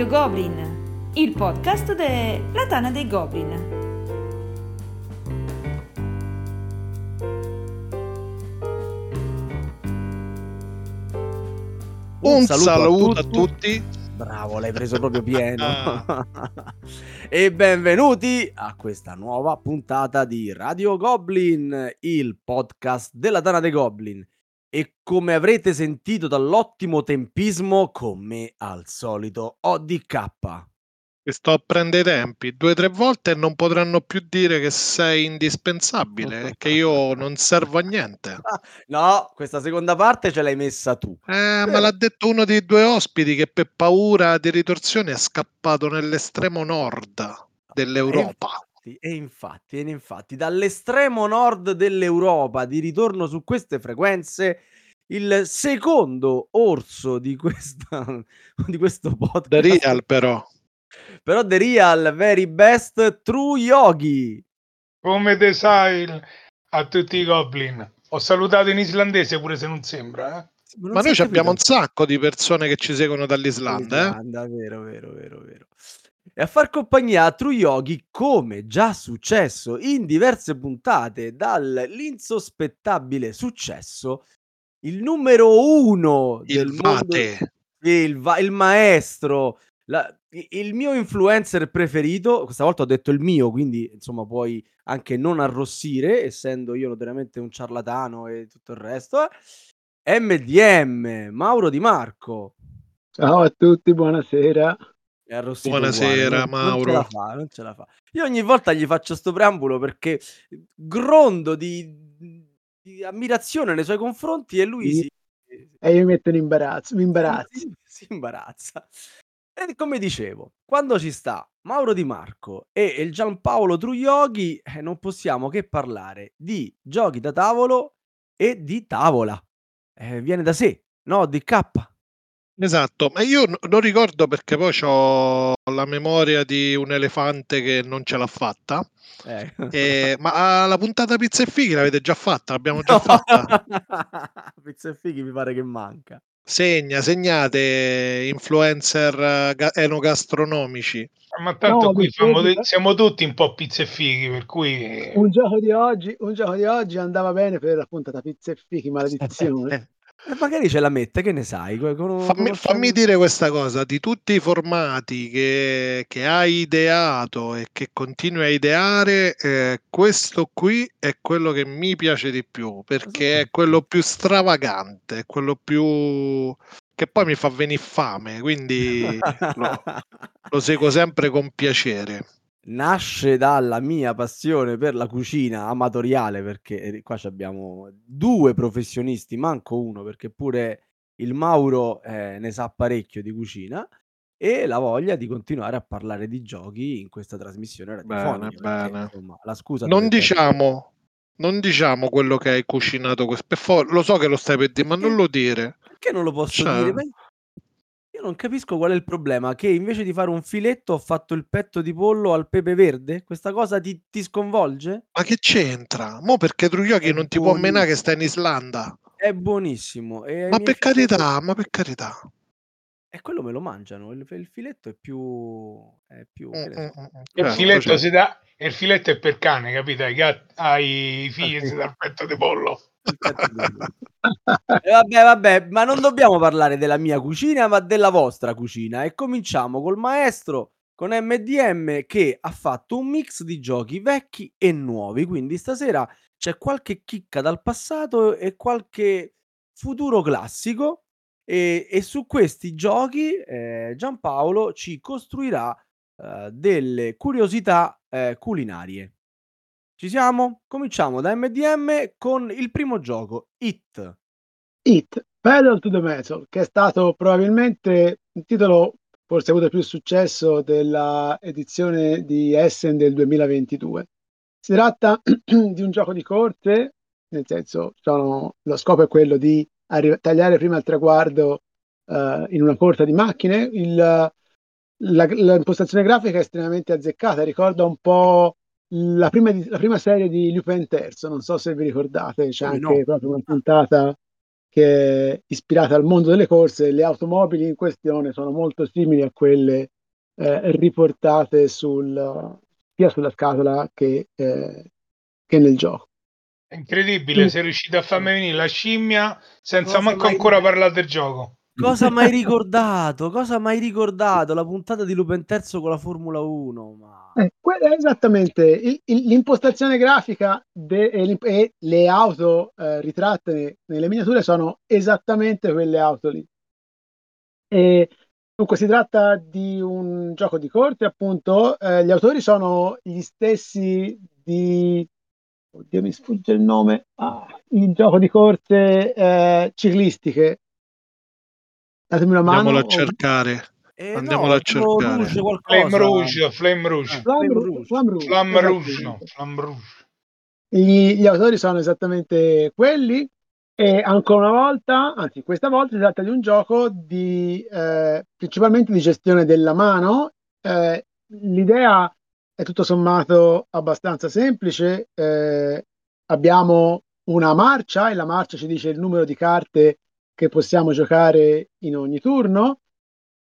Radio Goblin, il podcast della Tana dei Goblin. Un saluto, a, tutti. Bravo, l'hai preso proprio pieno. E benvenuti a questa nuova puntata di Radio Goblin, il podcast della Tana dei Goblin. E come avrete sentito dall'ottimo tempismo, con me al solito ODK. Sto a prendere i tempi due o tre volte e non potranno più dire che sei indispensabile e che io non servo a niente. No, questa seconda parte ce l'hai messa tu. Eh, me l'ha detto uno dei due ospiti che per paura di ritorsione è scappato nell'estremo nord dell'Europa. Infatti, E infatti, e infatti, dall'estremo nord dell'Europa, di ritorno su queste frequenze, il secondo orso di, questa, di questo podcast. The Real però. Però The Real Very Best True Yogi. Come te sai il- a tutti i goblin. Ho salutato in islandese pure se non sembra. Eh? non Ma noi abbiamo un sacco di persone che ci seguono dall'Islanda. Eh? Islanda, vero, vero, vero, vero. E a far compagnia a True Yogi, come già successo in diverse puntate, dall'insospettabile successo, il numero uno del Il mondo, il, va- il maestro, la- il mio influencer preferito, questa volta ho detto il mio, quindi insomma puoi anche non arrossire, essendo io notoriamente un ciarlatano e tutto il resto. eh. MDM, Mauro Di Marco. Ciao a tutti, buonasera. Buonasera, uguale, non- Non ce Mauro. la fa, non ce la fa. Io ogni volta gli faccio sto preambolo perché grondo di, di ammirazione nei suoi confronti e lui Sì. si, E io mi metto in imbarazzo, mi imbarazzo. si, si imbarazza. E come dicevo, quando ci sta Mauro Di Marco e il Giampaolo Truioghi, eh, non possiamo che parlare di giochi da tavolo e di tavola. Eh, viene da sé, no? DK. Esatto, ma io n- non ricordo perché poi ho la memoria di un elefante che non ce l'ha fatta. Eh. Eh, ma la puntata pizza e fighi l'avete già fatta? L'abbiamo già fatta? Pizza e fighi mi pare che manca. Segna, segnate influencer ga- enogastronomici. Ma tanto No, qui siamo, sembra- siamo tutti un po' pizze e fighi, per cui Un gioco di oggi, un gioco di oggi andava bene per la puntata pizza e fichi, maledizione. E magari ce la mette, che ne sai? con- Fammi, fammi dire questa cosa, di tutti i formati che, che hai ideato e che continui a ideare, eh, questo qui è quello che mi piace di più, perché è quello più stravagante, è quello più che poi mi fa venire fame, quindi lo, lo seguo sempre con piacere. Nasce dalla mia passione per la cucina amatoriale, perché eh, qua ci abbiamo due professionisti, manco uno, perché pure il Mauro eh, ne sa parecchio di cucina, e la voglia di continuare a parlare di giochi in questa trasmissione Bene, radiofonica. perché, bene. insomma, la scusa Non diciamo, non diciamo quello che hai cucinato, per lo so che lo stai per dire, ma non lo dire. Perché non lo posso Cioè- dire? Io non capisco qual è il problema. Che invece di fare un filetto ho fatto il petto di pollo al pepe verde? Questa cosa ti, ti sconvolge? Ma che c'entra? Mo perché È non ti può menare che buonissimo. sta in Islanda. È buonissimo. E ai Ma miei per figli- carità, ma per carità. E quello me lo mangiano. Il, il filetto è più. È più che ne so. Mm, mm, mm. il Certo, filetto certo. si dà il filetto è per cane, capito? Ai, gatti, ai figli Ah, sì. si dà il petto di pollo. Il petto di pollo. E vabbè, vabbè, ma non dobbiamo parlare della mia cucina, ma della vostra cucina. E cominciamo col maestro, con MDM, che ha fatto un mix di giochi vecchi e nuovi. Quindi stasera c'è qualche chicca dal passato e qualche futuro classico. E, e su questi giochi eh, Giampaolo ci costruirà eh, delle curiosità eh, culinarie. Ci siamo? Cominciamo da MDM con il primo gioco, It. It, Pedal to the Metal, che è stato probabilmente il titolo forse avuto più successo della edizione di Essen del 2022. Si tratta di un gioco di corte, nel senso sono- lo scopo è quello di arri- tagliare prima il traguardo eh, in una corsa di macchine. Il, la, l'impostazione grafica è estremamente azzeccata, ricorda un po' la prima, di- la prima serie di Lupin III, non so se vi ricordate, c'è Come anche no? proprio una puntata che è ispirata al mondo delle corse. Le automobili in questione sono molto simili a quelle eh, riportate sul, sia sulla scatola che, eh, che nel gioco. È incredibile, sei riuscito a farmi venire la scimmia senza Cosa manco ancora parlare del gioco. Cosa mai ricordato? Cosa mai ricordato? La puntata di Lupin Terzo con la Formula 1. Ma... Eh, è esattamente il, il, l'impostazione grafica de, e, e, le auto eh, ritratte nelle miniature sono esattamente quelle auto lì. E, dunque si tratta di un gioco di corte, appunto. Eh, gli autori sono gli stessi di oddio mi sfugge il nome, ah, il gioco di corse eh, ciclistiche Datemi una mano. Andiamolo a cercare. Eh, Andiamolo no, a cercare. Rouge Flame Rouge, Flame Rouge. Ah, Flame Rouge. Flame Rouge. Flame Rouge, no, Flame Rouge. Gli, gli, autori sono esattamente quelli e ancora una volta, anzi questa volta si tratta di un gioco di, eh, principalmente di gestione della mano. Eh, l'idea è tutto sommato abbastanza semplice. Eh, abbiamo una marcia e la marcia ci dice il numero di carte che possiamo giocare in ogni turno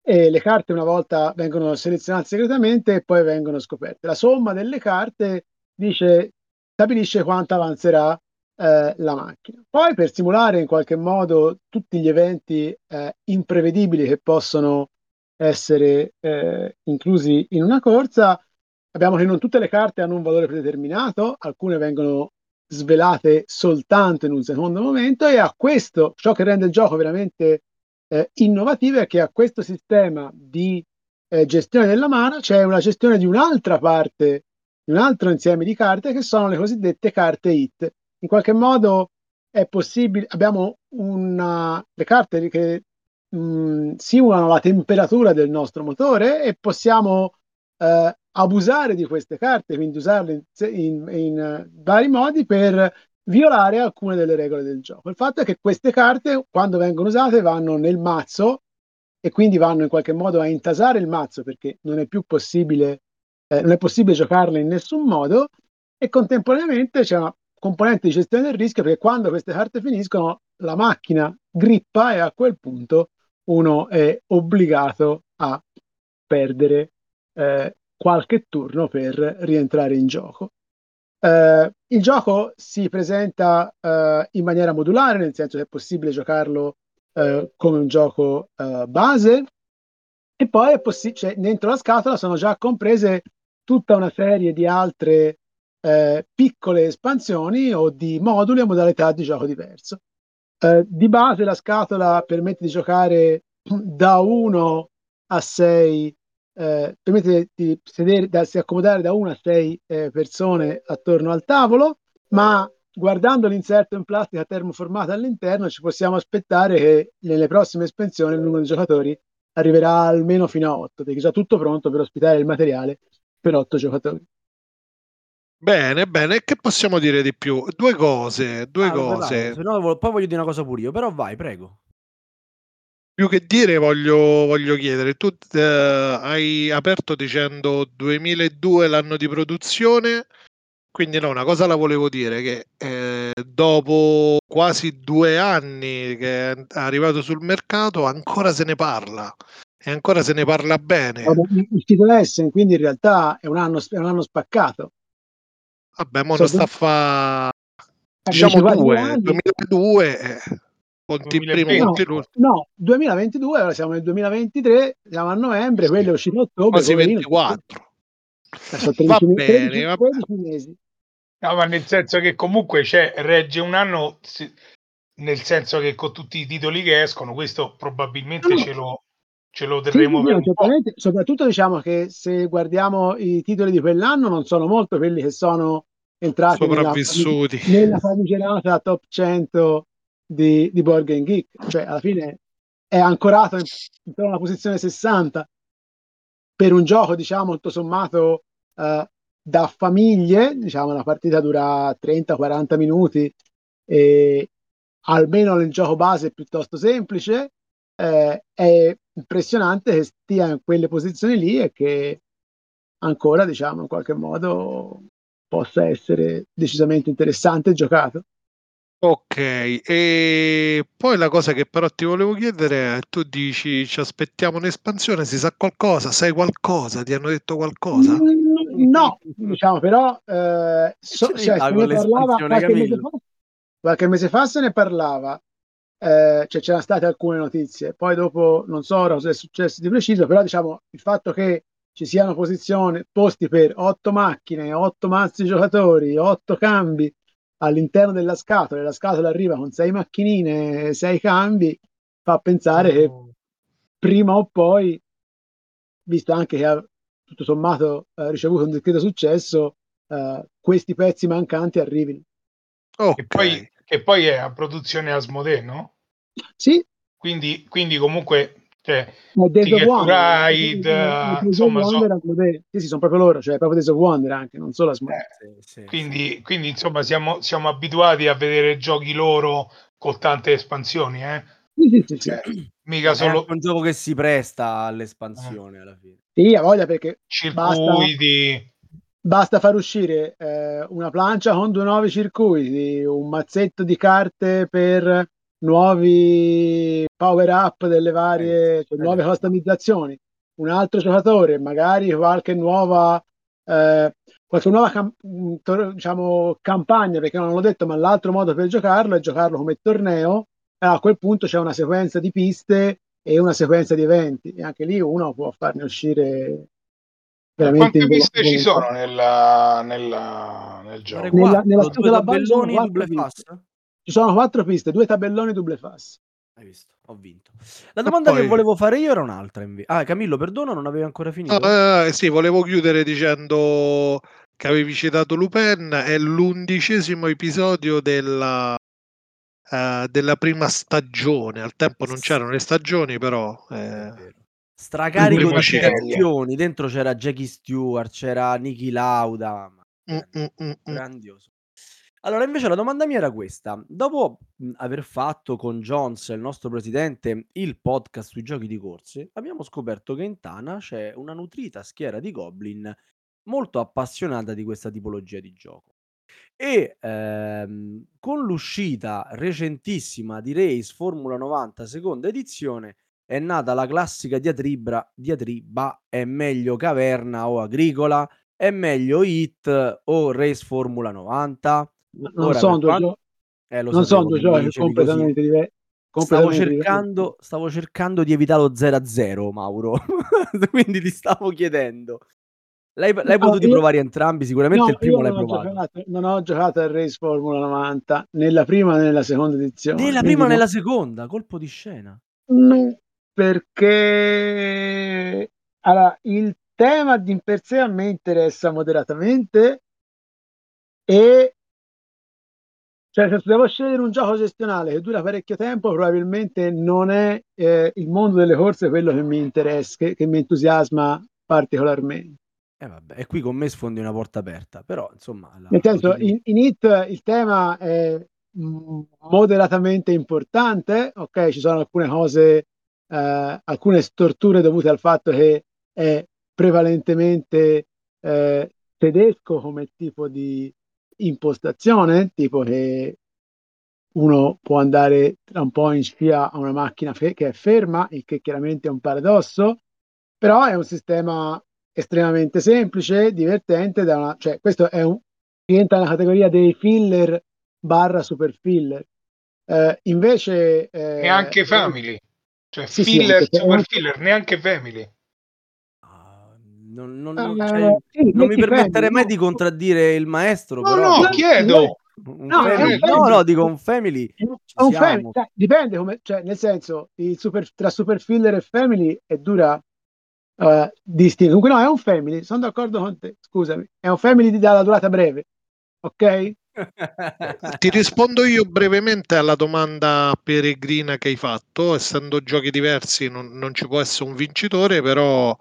e le carte una volta vengono selezionate segretamente e poi vengono scoperte. La somma delle carte dice, stabilisce quanto avanzerà eh, la macchina. Poi per simulare in qualche modo tutti gli eventi eh, imprevedibili che possono essere eh, inclusi in una corsa, abbiamo che non tutte le carte hanno un valore predeterminato, alcune vengono svelate soltanto in un secondo momento e a questo ciò che rende il gioco veramente eh, innovativo è che a questo sistema di eh, gestione della mano c'è una gestione di un'altra parte, di un altro insieme di carte che sono le cosiddette carte hit. In qualche modo è possibile, abbiamo una, le carte che mh, mm, simulano la temperatura del nostro motore e possiamo eh, abusare di queste carte, quindi usarle in, in, in uh, vari modi per violare alcune delle regole del gioco. Il fatto è che queste carte, quando vengono usate, vanno nel mazzo e quindi vanno in qualche modo a intasare il mazzo perché non è più possibile, eh, non è possibile giocarle in nessun modo e contemporaneamente c'è una componente di gestione del rischio perché quando queste carte finiscono la macchina grippa e a quel punto uno è obbligato a perdere eh, qualche turno per rientrare in gioco. Eh, il gioco si presenta eh, in maniera modulare, nel senso che è possibile giocarlo eh, come un gioco eh, base, e poi è possi- cioè, dentro la scatola sono già comprese tutta una serie di altre eh, piccole espansioni o di moduli a modalità di gioco diverso. Eh, di base la scatola permette di giocare da 1 a 6 eh, permette di sedere, darsi accomodare da una a sei eh, persone attorno al tavolo, ma guardando l'inserto in plastica termoformata all'interno ci possiamo aspettare che nelle prossime espansioni il numero di giocatori arriverà almeno fino a 8, perché è già tutto pronto per ospitare il materiale per 8 giocatori. Bene, bene, che possiamo dire di più? Due cose, due ah, cose. Vai, no, poi voglio dire una cosa pure io, però vai, prego. Più che dire voglio, voglio chiedere, tu eh, hai aperto dicendo 2002 l'anno di produzione, quindi no, una cosa la volevo dire, che eh, dopo quasi due anni che è arrivato sul mercato ancora se ne parla e ancora se ne parla bene. Il titolo Essen, quindi in realtà è un anno, è un anno spaccato. Vabbè, mo so, sta a fa... Diciamo due, 2002... Eh Conti primo, no, no, 2022, ora siamo nel 2023, siamo a novembre, sì. quello è uscito a ottobre. Quasi 24. Va bene, va bene. No, ma nel senso che comunque c'è, regge un anno, nel senso che con tutti i titoli che escono, questo probabilmente no. ce lo, ce lo terremo sì, sì, soprattutto diciamo che se guardiamo i titoli di quell'anno non sono molto quelli che sono entrati sopravvissuti nella, nella famigerata top 100 di, di Board Game Geek, cioè alla fine è ancorato in, in una posizione 60 per un gioco, diciamo, tutto sommato uh, da famiglie, diciamo, la partita dura 30-40 minuti e almeno nel gioco base è piuttosto semplice, eh, è impressionante che stia in quelle posizioni lì e che ancora, diciamo, in qualche modo possa essere decisamente interessante giocato. Ok, e poi la cosa che però ti volevo chiedere è, tu dici ci aspettiamo un'espansione, si sa qualcosa, sai qualcosa, ti hanno detto qualcosa? Mm, No, diciamo però, eh, so- cioè, se ne parlava qualche mese, fa, qualche mese fa se ne parlava, eh, cioè c'erano state alcune notizie, poi dopo non so cosa è successo di preciso, però diciamo il fatto che ci siano posizioni, posti per otto macchine, otto mazzi giocatori, otto cambi all'interno della scatola, e la scatola arriva con sei macchinine, sei cambi, fa pensare che prima o poi, visto anche che ha tutto sommato eh, ricevuto un discreto successo, eh, questi pezzi mancanti arrivino. Ok, Che poi, che poi è a produzione Asmodee, no? Sì, Quindi, quindi comunque cioè, ma Days of Wonder, Ride, eh, insomma, so- Wonder, Asmodee. sì, sì, sono proprio loro, cioè proprio Days of Wonder anche, non solo Asmodee. eh, Sì, sì, quindi, quindi insomma siamo, siamo abituati a vedere giochi loro con tante espansioni, eh? Sì, sì, sì. Cioè, sì. mica È solo un gioco che si presta all'espansione alla fine. Sì, ha voglia perché circuiti. basta far uscire eh, una plancia con due nuovi circuiti, un mazzetto di carte per nuovi power up delle varie, cioè, Eh, nuove eh. customizzazioni, un altro giocatore, magari qualche nuova, eh, qualche nuova cam- tor- diciamo, campagna, perché non l'ho detto, ma l'altro modo per giocarlo è giocarlo come torneo. E a quel punto c'è una sequenza di piste e una sequenza di eventi, e anche lì uno può farne uscire veramente Quante piste ci sono nella, nella- nel gioco? Pare Nella- quattro, nella due Ci sono quattro piste, due tabelloni, double fast. Hai visto? Ho vinto. La domanda poi- che volevo fare io era un'altra invece. Ah, Camillo, perdono, non avevi ancora finito? No, eh, sì, volevo chiudere dicendo che avevi citato Lupin, è l'undicesimo episodio della, eh, della prima stagione. Al tempo non c'erano le stagioni, però eh. Stracarico di citazioni. Dentro c'era Jackie Stewart, c'era Niki Lauda. mm, mm, mm, mm. Grandioso. Allora, invece la domanda mia era questa. Dopo mh, aver fatto con Jones, il nostro presidente, il podcast sui giochi di corse, abbiamo scoperto che in Tana c'è una nutrita schiera di goblin molto appassionata di questa tipologia di gioco. E ehm, con l'uscita recentissima di Race Formula 90 seconda edizione è nata la classica diatribra, diatriba è meglio caverna o agricola, è meglio Hit o Race Formula 90? Non Ora, sono due, gio- Eh, non sapevo sono due giochi completamente diversi. Stavo cercando, stavo cercando di evitare lo 0 a 0, Mauro. Quindi ti stavo chiedendo. L'hai, l'hai No, potuti io- provare entrambi? Sicuramente No, il primo l'hai non provato. giocato, non ho giocato a Race Formula 90 nella prima né nella seconda edizione. Nella prima e nella seconda, colpo di scena. No, perché allora, il tema di per sé a me interessa moderatamente e cioè, se devo scegliere un gioco gestionale che dura parecchio tempo, probabilmente non è eh, il mondo delle corse quello che mi interessa, che, che mi entusiasma particolarmente. E vabbè, e qui con me sfondi una porta aperta, però insomma... la- Nel senso, in, in It il tema è mm, moderatamente importante, ok? Ci sono alcune cose, eh, alcune storture dovute al fatto che è prevalentemente eh, tedesco come tipo di impostazione, tipo che uno può andare tra un po' in scia a una macchina fe- che è ferma, il che chiaramente è un paradosso, però è un sistema estremamente semplice, divertente, da una- cioè questo è un, rientra nella categoria dei filler barra super filler. Eh, invece... eh, Neanche Family. Cioè, Sì, sì, filler, anche- super filler, neanche Family. Non, non- Eh, non- cioè, sì, non mi permetterei mai di contraddire il maestro, No, però... no, chiedo. No, family- no, no, dico un family. Un family, cioè, dipende come, cioè, nel senso, il super, tra super filler e family è dura uh, distinguere. Comunque no, è un family, sono d'accordo con te, scusami, è un family di dalla durata breve, ok? Ti rispondo io brevemente alla domanda peregrina che hai fatto. Essendo giochi diversi, non, non ci può essere un vincitore, però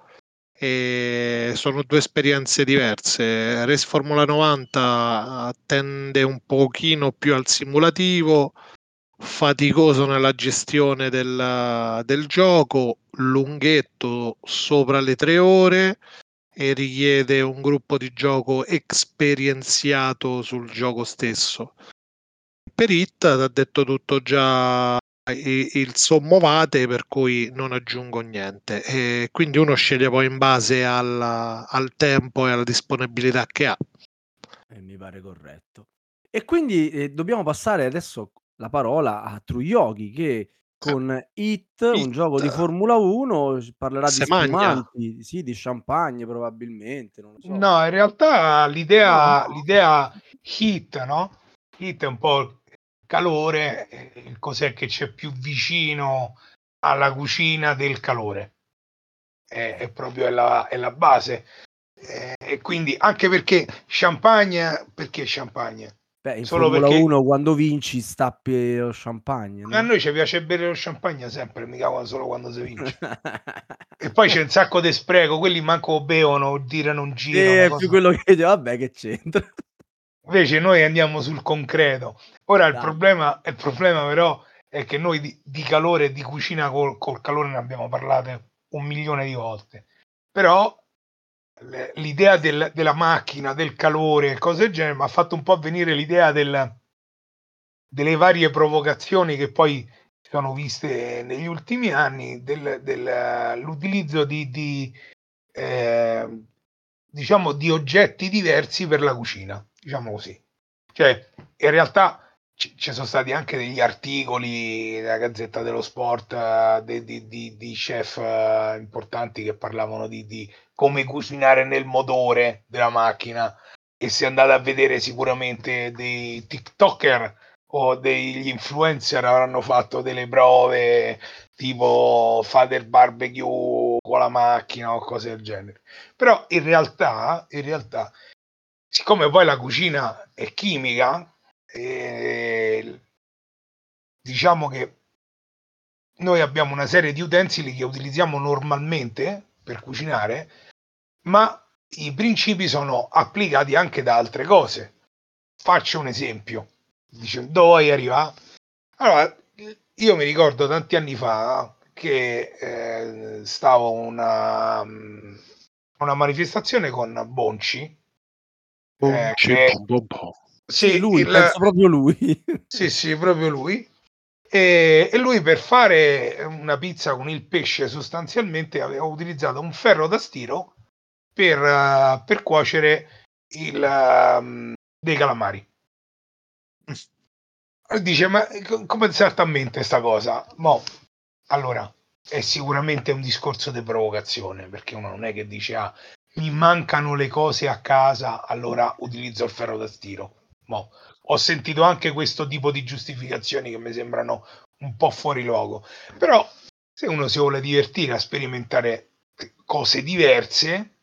eh, sono due esperienze diverse. Race Formula 90 tende un pochino più al simulativo, faticoso nella gestione del, del gioco, lunghetto sopra le tre ore e richiede un gruppo di gioco esperienziato sul gioco stesso. per it ha detto tutto già il sommovate per cui non aggiungo niente e quindi uno sceglie poi in base al, al tempo e alla disponibilità che ha e mi pare corretto e quindi eh, dobbiamo passare adesso la parola a True Yogi che con It, It, un gioco di Formula 1, parlerà di spumanti, sì, di champagne probabilmente, non lo so. No, in realtà l'idea, no. l'idea Heat, no? Heat è un po' calore, eh, cos'è che c'è più vicino alla cucina del calore. È, è proprio è la, è la base. Eh, e quindi anche perché champagne, perché champagne? Beh, in Solo Formula perché... 1 quando vinci stappi lo champagne. No? A noi ci piace bere lo champagne sempre, mica solo quando si vince. e poi c'è un sacco di spreco, quelli manco bevono, tirano un giro. Sì, è cosa... più quello che dice, vabbè che c'entra. Invece noi andiamo sul concreto. Ora il problema, il problema, però è che noi di, di calore e di cucina col, col, calore ne abbiamo parlato un milione di volte. Però l'idea del, della macchina, del calore, cose del genere, mi ha fatto un po' venire l'idea del, delle varie provocazioni che poi sono viste negli ultimi anni, del, dell'utilizzo di, di eh, diciamo di oggetti diversi per la cucina diciamo così. Cioè, in realtà ci, sono stati anche degli articoli della Gazzetta dello Sport uh, di, di, di, di, chef uh, importanti che parlavano di, come cucinare nel motore della macchina e se andate a vedere sicuramente dei TikToker o degli influencer avranno fatto delle prove tipo fate il barbecue con la macchina o cose del genere. Però in realtà, in realtà siccome poi la cucina è chimica, eh, diciamo che noi abbiamo una serie di utensili che utilizziamo normalmente per cucinare, ma i principi sono applicati anche da altre cose. Faccio un esempio. Dice, dove vuoi arrivare? Allora, io mi ricordo tanti anni fa che eh, stavo una, una manifestazione con Bonci, eh, che... Sì, lui, il... penso proprio lui. sì, sì, proprio lui. E, e, lui per fare una pizza con il pesce sostanzialmente aveva utilizzato un ferro da stiro per, uh, per cuocere il, um, dei calamari. Dice, ma come esattamente sta cosa? Mo, allora, è sicuramente un discorso di provocazione, perché uno non è che dice, ah, mi mancano le cose a casa, allora utilizzo il ferro da stiro. Mo, ho sentito anche questo tipo di giustificazioni che mi sembrano un po' fuori luogo. Però se uno si vuole divertire a sperimentare cose diverse,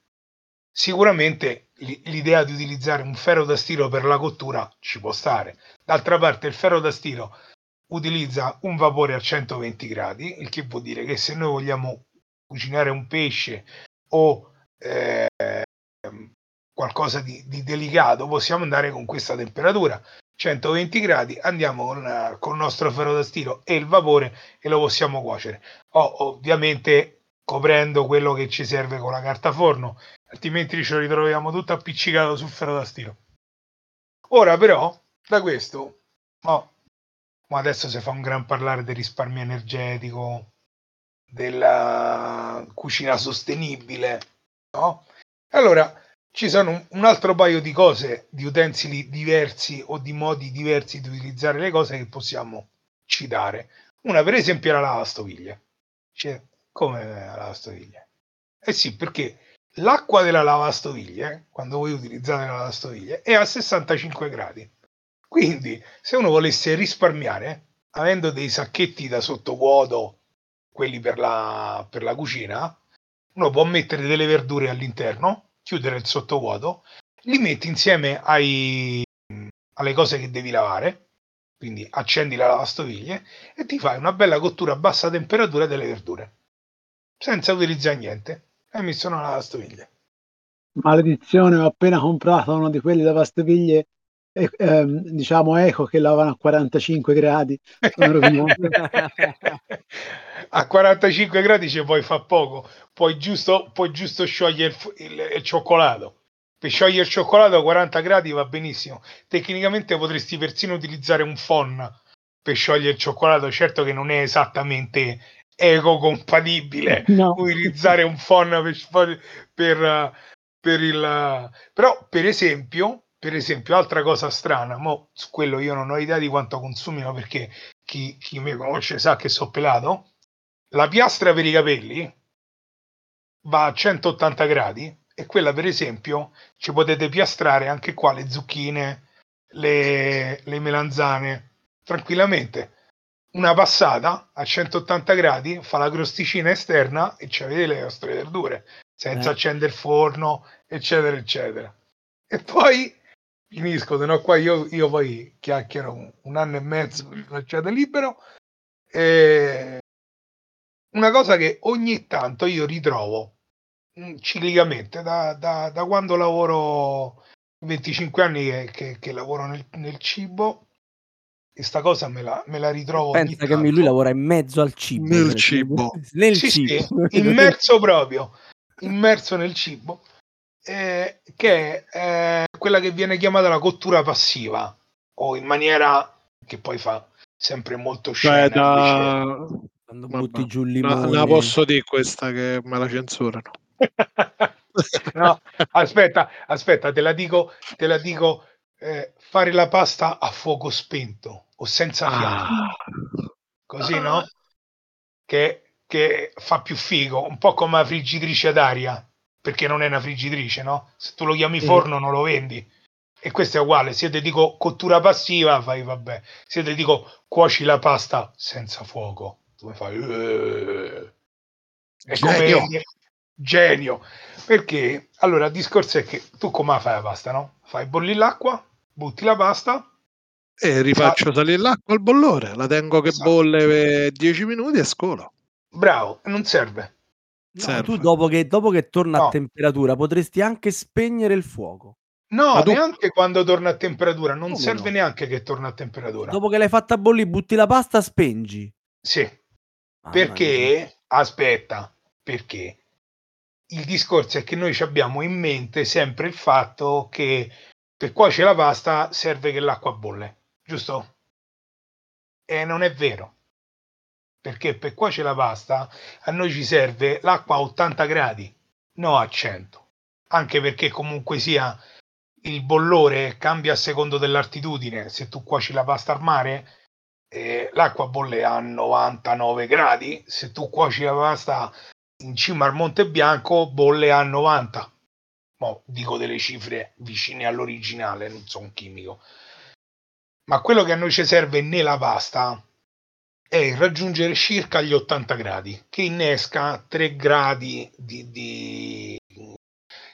sicuramente l'idea di utilizzare un ferro da stiro per la cottura ci può stare. D'altra parte il ferro da stiro utilizza un vapore a 120 gradi, il che vuol dire che se noi vogliamo cucinare un pesce o eh, qualcosa di, di, delicato, possiamo andare con questa temperatura. 120 gradi, andiamo con, con il nostro ferro da stiro e il vapore e lo possiamo cuocere. O, ovviamente coprendo quello che ci serve con la carta forno, altrimenti ce lo ritroviamo tutto appiccicato sul ferro da stiro. Ora però, da questo, oh, adesso si fa un gran parlare del risparmio energetico, della cucina sostenibile, no? Allora, ci sono un, altro paio di cose, di utensili diversi o di modi diversi di utilizzare le cose che possiamo citare. Una, per esempio, è la lavastoviglie. Cioè, come la lavastoviglie? Eh sì, perché l'acqua della lavastoviglie, quando voi utilizzate la lavastoviglie, è a 65 gradi. Quindi, se uno volesse risparmiare, avendo dei sacchetti da sottovuoto, quelli per la, per la cucina, uno può mettere delle verdure all'interno, chiudere il sottovuoto, li metti insieme ai, alle cose che devi lavare, quindi accendi la lavastoviglie e ti fai una bella cottura a bassa temperatura delle verdure, senza utilizzare niente. Hai messo una lavastoviglie. Maledizione, ho appena comprato uno di quelli lavastoviglie eh, ehm, diciamo eco che lavano a 45 gradi. A 45 gradi ci puoi fa poco. Puoi giusto, puoi giusto sciogliere il, il, il, cioccolato. Per sciogliere il cioccolato a 40 gradi va benissimo. Tecnicamente potresti persino utilizzare un phon per sciogliere il cioccolato, certo che non è esattamente ecocompatibile No. utilizzare un phon per, per, per il però per esempio per esempio altra cosa strana mo su quello io non ho idea di quanto consumino perché chi, chi mi conosce sa che so pelato. La piastra per i capelli va a 180 gradi e quella per esempio ci potete piastrare anche qua le zucchine le, le melanzane tranquillamente. Una passata a 180 gradi fa la crosticina esterna e ci avete le vostre verdure senza Eh. accendere il forno eccetera eccetera. E poi finisco se no qua io, io poi chiacchiero un, un anno e mezzo mi lasciate libero e una cosa che ogni tanto io ritrovo mm, ciclicamente da, da- da quando lavoro 25 anni che, che- che lavoro nel, nel cibo questa cosa me la, me la ritrovo Pensa che lui lavora in mezzo al cibo. Nel cibo. Nel Sì, sì, cibo. immerso proprio immerso nel cibo eh, che è eh, quella che viene chiamata la cottura passiva o in maniera che poi fa sempre molto Cioè, scena invece- da... Quando butti giù il La, limone. la posso dire questa che me la censurano. no, aspetta, aspetta, te la dico, te la dico eh, fare la pasta a fuoco spento o senza fiamma, Ah, così no? Che, che fa più figo, un po' come la friggitrice d'aria, perché non è una friggitrice, no? Se tu lo chiami Mhm. forno non lo vendi. E questo è uguale, se ti dico cottura passiva, fai vabbè. Se ti dico cuoci la pasta senza fuoco, tu mi fai... "Eh". È come Genio. genio. Perché allora il discorso è che tu come fai la pasta, no? Fai bollire l'acqua, butti la pasta, E rifaccio salire l'acqua al bollore, la tengo che Esatto. bolle per 10 minuti e scolo. bravo, non serve. No, serve. tu dopo che, dopo che torna No. a temperatura potresti anche spegnere il fuoco. No, tu- neanche quando torna a temperatura, non Come serve no? neanche che torna a temperatura. Dopo che l'hai fatta bollire, butti la pasta, spengi. Sì, Mamma mia. perché aspetta, perché il discorso è che noi ci abbiamo in mente sempre il fatto che per cuocere la pasta serve che l'acqua bolle, giusto? E non è vero. Perché per cuocere la pasta a noi ci serve l'acqua a 80 gradi, no a 100. Anche perché comunque sia il bollore cambia a secondo dell'altitudine. Se tu cuoci la pasta al mare, eh, l'acqua bolle a 99 gradi. Se tu cuoci la pasta in cima al Monte Bianco, bolle a 90. Mo, dico delle cifre vicine all'originale, non sono un chimico. Ma quello che a noi ci serve nella pasta è raggiungere circa gli 80 gradi, che innesca 3 gradi di, di-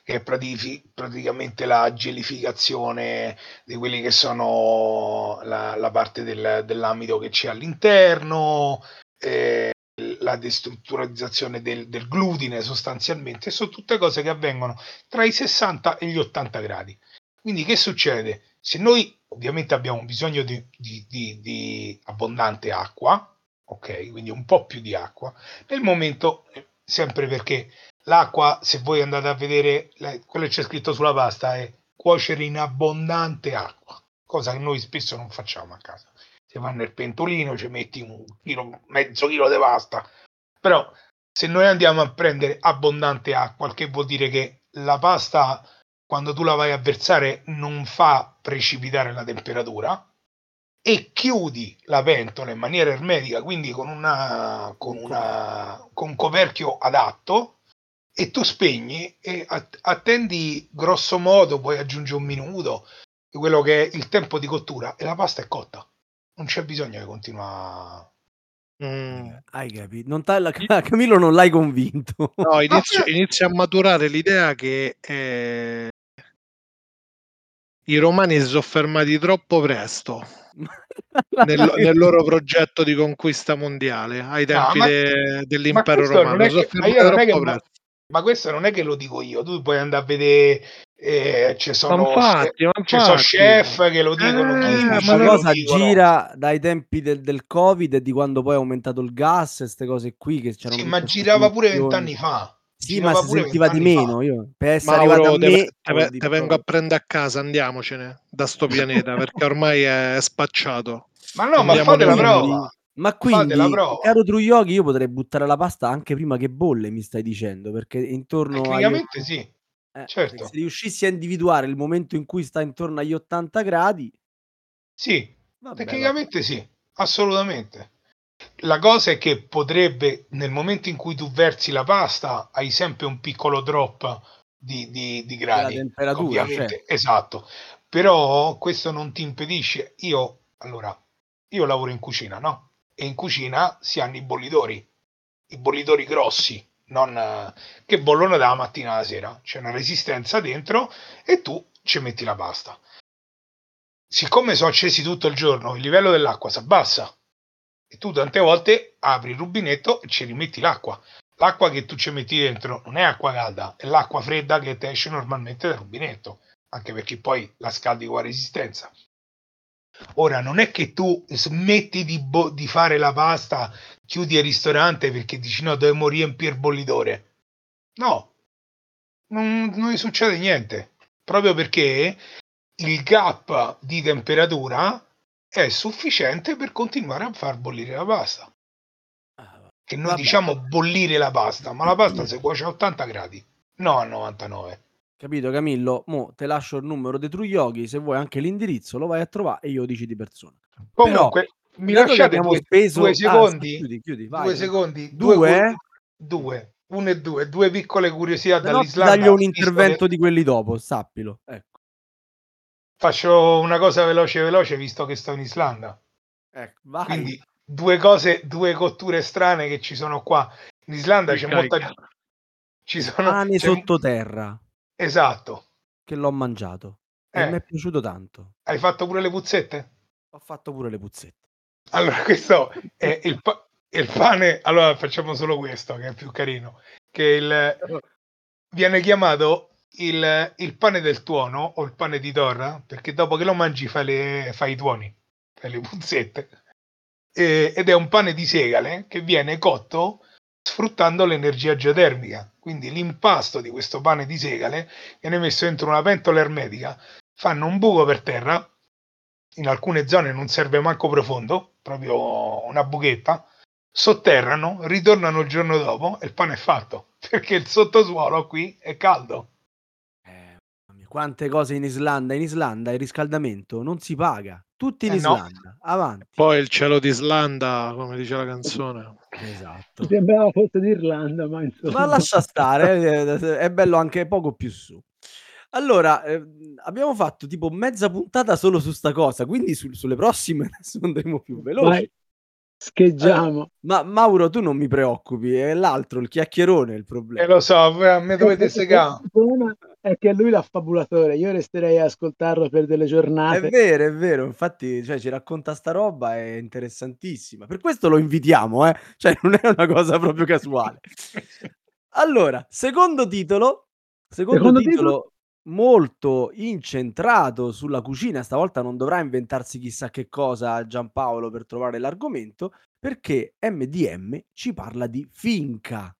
che è praticamente la gelificazione di quelli che sono la, la parte del- dell'amido che c'è all'interno, eh, la destrutturizzazione del, del glutine sostanzialmente, sono tutte cose che avvengono tra i 60 e gli 80 gradi. Quindi che succede? Se noi ovviamente abbiamo bisogno di, di- di- di abbondante acqua, ok, quindi un po' più di acqua, nel momento, eh, sempre perché l'acqua, se voi andate a vedere quello che c'è scritto sulla pasta è cuocere in abbondante acqua, cosa che noi spesso non facciamo a casa. Se va nel pentolino ci metti un chilo, mezzo chilo di pasta, però se noi andiamo a prendere abbondante acqua, che vuol dire che la pasta quando tu la vai a versare non fa precipitare la temperatura e chiudi la pentola in maniera ermetica, quindi con, una, con, una, con un coperchio adatto e tu spegni e att- attendi grosso modo, poi aggiungi un minuto quello che è il tempo di cottura e la pasta è cotta. Non c'è bisogno che continua Mm. Eh, Hai capito? Non la- Camillo non l'hai convinto. No, inizio- inizia a maturare l'idea che eh, i romani si sono fermati troppo presto nel, nel loro progetto di conquista mondiale ai tempi ma- de- dell'impero romano. che- ma che- ma-. Ma questo non è che lo dico io, tu puoi andare a vedere, eh, ci sono, infatti, ci sono chef che lo dicono, Eh, Questa cosa gira dai tempi del, del Covid e di quando poi è aumentato il gas e queste cose qui che c'erano Sì, ma girava pure vent'anni fa. Sì, ma si sentiva di meno. Io, per essere Mauro, arrivato a te, me, te, te vengo a prendere a casa, andiamocene da sto pianeta perché ormai è spacciato. Ma no, ma Andiamo fate la prova. Ma quindi, caro Truioghi, io potrei buttare la pasta anche prima che bolle, mi stai dicendo, perché intorno agli Tecnicamente sì. eh, certo. se riuscissi a individuare il momento in cui sta intorno agli 80 gradi, Sì, vabbè, tecnicamente sì, assolutamente. La cosa è che potrebbe, nel momento in cui tu versi la pasta, hai sempre un piccolo drop di, di- di gradi. temperatura, ovviamente, certo. esatto. Però questo non ti impedisce. Io, allora, io lavoro in cucina, no? E in cucina si hanno i bollidori, i bollidori grossi, non, che bollono dalla mattina alla sera. C'è una resistenza dentro e tu ci metti la pasta. Siccome sono accesi tutto il giorno, il livello dell'acqua si abbassa e tu tante volte apri il rubinetto e ci rimetti l'acqua. L'acqua che tu ci metti dentro non è acqua calda, è l'acqua fredda che ti esce normalmente dal rubinetto, anche perché poi la scaldi con la resistenza. Ora, non è che tu smetti di, bo- di fare la pasta, chiudi il ristorante perché dici no, dobbiamo riempire il bollitore. No, non, non succede niente, proprio perché il gap di temperatura è sufficiente per continuare a far bollire la pasta. Che noi Vabbè. diciamo bollire la pasta, ma la pasta si cuoce a 80 gradi, no a 99. Capito Camillo? Mo te lascio il numero dei Truioghi, se vuoi anche l'indirizzo lo vai a trovare e io dici di persona. Comunque, mi dato che lasciate due, speso- due ah, secondi? chiudi, chiudi, vai. due secondi? Due? Due, due, uno e due, due piccole curiosità no dall'Islanda. taglio un intervento di quelli dopo, sappilo. Ecco. Faccio una cosa veloce veloce visto che sto in Islanda. Ecco, vai. Quindi due cose, due cotture strane che ci sono qua. In Islanda c'è molta ci sono Pane c'è- sottoterra, Esatto. che l'ho mangiato. E Eh. mi è piaciuto tanto. Hai fatto pure le puzzette? Ho fatto pure le puzzette. Allora, questo è il, pa- il pane. Allora, facciamo solo questo che è più carino. Che il, viene chiamato il, il pane del tuono o il pane di torra, perché dopo che lo mangi fai, le, fai i tuoni, fai le puzzette. E- ed è un pane di segale che viene cotto sfruttando l'energia geotermica. Quindi l'impasto di questo pane di segale viene messo dentro una pentola ermetica, fanno un buco per terra, in alcune zone non serve manco profondo, proprio una buchetta, sotterrano, ritornano il giorno dopo e il pane è fatto, perché il sottosuolo qui è caldo. Quante cose in Islanda. In Islanda il riscaldamento non si paga. Tutti in Eh, no. Islanda. Avanti. Poi il cielo d'Islanda, come dice la canzone. Esatto. Sembrava fosse d'Irlanda, ma insomma. Ma lascia stare, eh, è bello anche poco più su. Allora, eh, abbiamo fatto tipo mezza puntata solo su sta cosa, quindi sul- sulle prossime adesso andremo più veloci. Vai, scheggiamo. Ma Mauro, tu non mi preoccupi, è l'altro, il chiacchierone il E problema. lo so, a me dovete segare. Il problema è che è lui l'affabulatore, io resterei a ascoltarlo per delle È giornate. vero, è vero, infatti cioè, ci racconta sta roba, è interessantissima. Per questo lo invitiamo, eh? Cioè non è una cosa proprio casuale. Allora, secondo titolo, secondo, Secondo titolo, molto incentrato sulla cucina, stavolta non dovrà inventarsi chissà che cosa Giampaolo per trovare l'argomento, perché MDM ci parla di finca.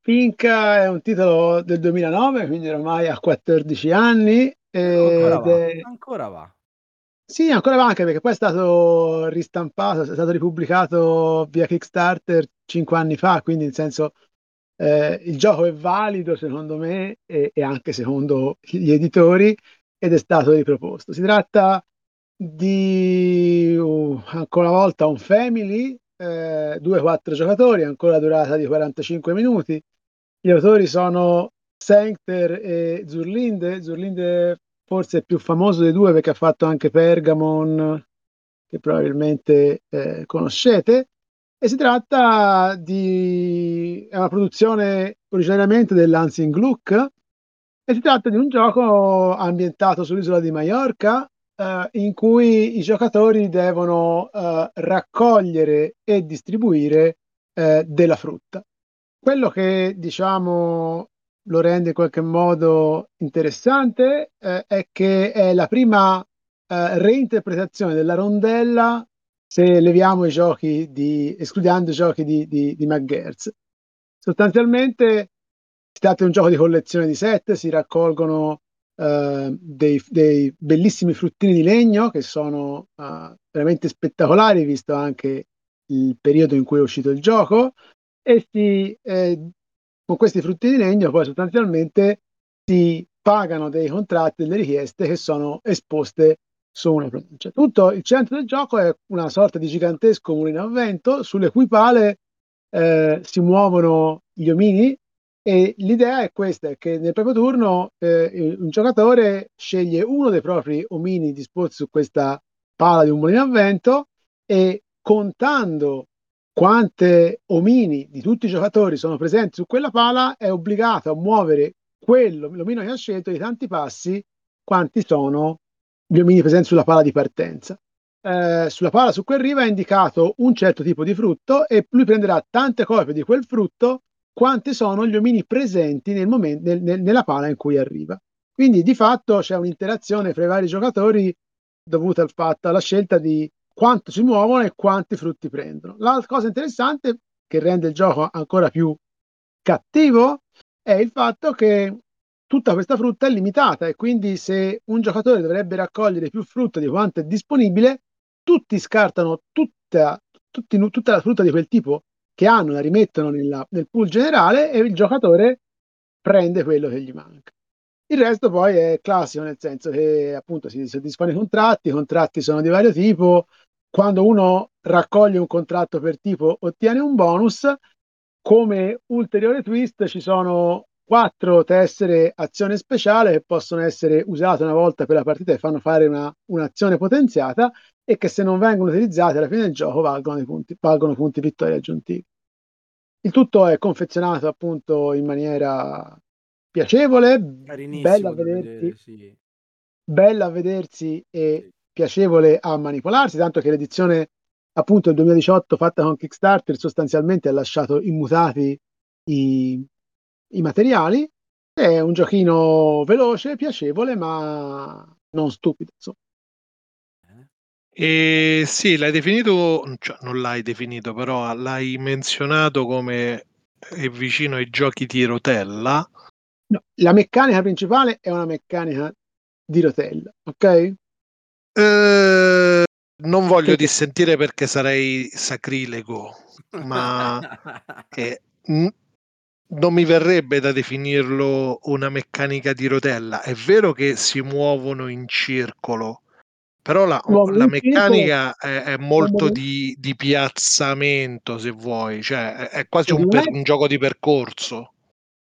Finca è un titolo del 2009, quindi ormai ha 14 anni. Ancora va, è... ancora va. Sì, ancora va anche perché poi è stato ristampato, è stato ripubblicato via Kickstarter 5 anni fa, quindi in senso eh, il gioco è valido secondo me e, e anche secondo gli editori ed è stato riproposto. Si tratta di uh, ancora una volta un family, 2-4 giocatori, ancora durata di 45 minuti. Gli autori sono Sancter e Zurlinde. Zurlinde forse è più famoso dei due perché ha fatto anche Pergamon, che probabilmente eh, conoscete. E si tratta di è una produzione originariamente dell'Hansing Gluck e si tratta di un gioco ambientato sull'isola di Maiorca eh, in cui i giocatori devono eh, raccogliere e distribuire eh, della frutta. Quello che diciamo lo rende in qualche modo interessante eh, è che è la prima eh, reinterpretazione della rondella se leviamo i giochi di escludendo i giochi di, di, di McGertz. Sostanzialmente Si tratta di un gioco di collezione di set, si raccolgono uh, dei, dei, bellissimi fruttini di legno che sono uh, veramente spettacolari, visto anche il periodo in cui è uscito il gioco. E si, eh, con questi fruttini di legno poi sostanzialmente si pagano dei contratti, delle richieste che sono esposte su una pronuncia. Tutto il centro del gioco è una sorta di gigantesco mulino a vento sulle cui pale eh, si muovono gli omini e l'idea è questa, che nel proprio turno eh, un giocatore sceglie uno dei propri omini disposti su questa pala di un mulino a vento e contando quante omini di tutti i giocatori sono presenti su quella pala è obbligato a muovere quello, l'omino che ha scelto di tanti passi quanti sono gli omini presenti sulla pala di partenza. Eh, sulla pala su cui arriva è indicato un certo tipo di frutto e lui prenderà tante copie di quel frutto quanti sono gli omini presenti nel momento, nel, nel, nella pala in cui arriva. Quindi di fatto c'è un'interazione fra i vari giocatori dovuta al fatto alla scelta di quanto si muovono e quanti frutti prendono. La cosa interessante che rende il gioco ancora più cattivo è il fatto che tutta questa frutta è limitata e quindi se un giocatore dovrebbe raccogliere più frutta di quanto è disponibile, tutti scartano tutta, tutti, tutta la frutta di quel tipo che hanno, la rimettono nella, nel pool generale e il giocatore prende quello che gli manca. Il resto poi è classico, nel senso che appunto si soddisfano i contratti, i contratti sono di vario tipo, quando uno raccoglie un contratto per tipo ottiene un bonus, come ulteriore twist ci sono quattro tessere azione speciale che possono essere usate una volta per la partita e fanno fare una, un'azione potenziata e che se non vengono utilizzate alla fine del gioco valgono, punti, valgono punti vittoria aggiuntivi. Il tutto è confezionato appunto in maniera piacevole, bella a vedersi, vedere, sì. bella a vedersi e sì. piacevole a manipolarsi, tanto che l'edizione appunto del 2018 fatta con Kickstarter sostanzialmente ha lasciato immutati i, i materiali. È un giochino veloce, piacevole, ma non stupido. Insomma. E sì, l'hai definito, cioè non l'hai definito, però l'hai menzionato come è vicino ai giochi di rotella. No, la meccanica principale è una meccanica di rotella, ok? Eh, non voglio che... dissentire perché sarei sacrilego, ma n- non mi verrebbe da definirlo una meccanica di rotella. È vero che si muovono in circolo, però la, la meccanica è, è molto di, di, piazzamento, se vuoi, cioè è, è quasi un, per, un gioco di percorso.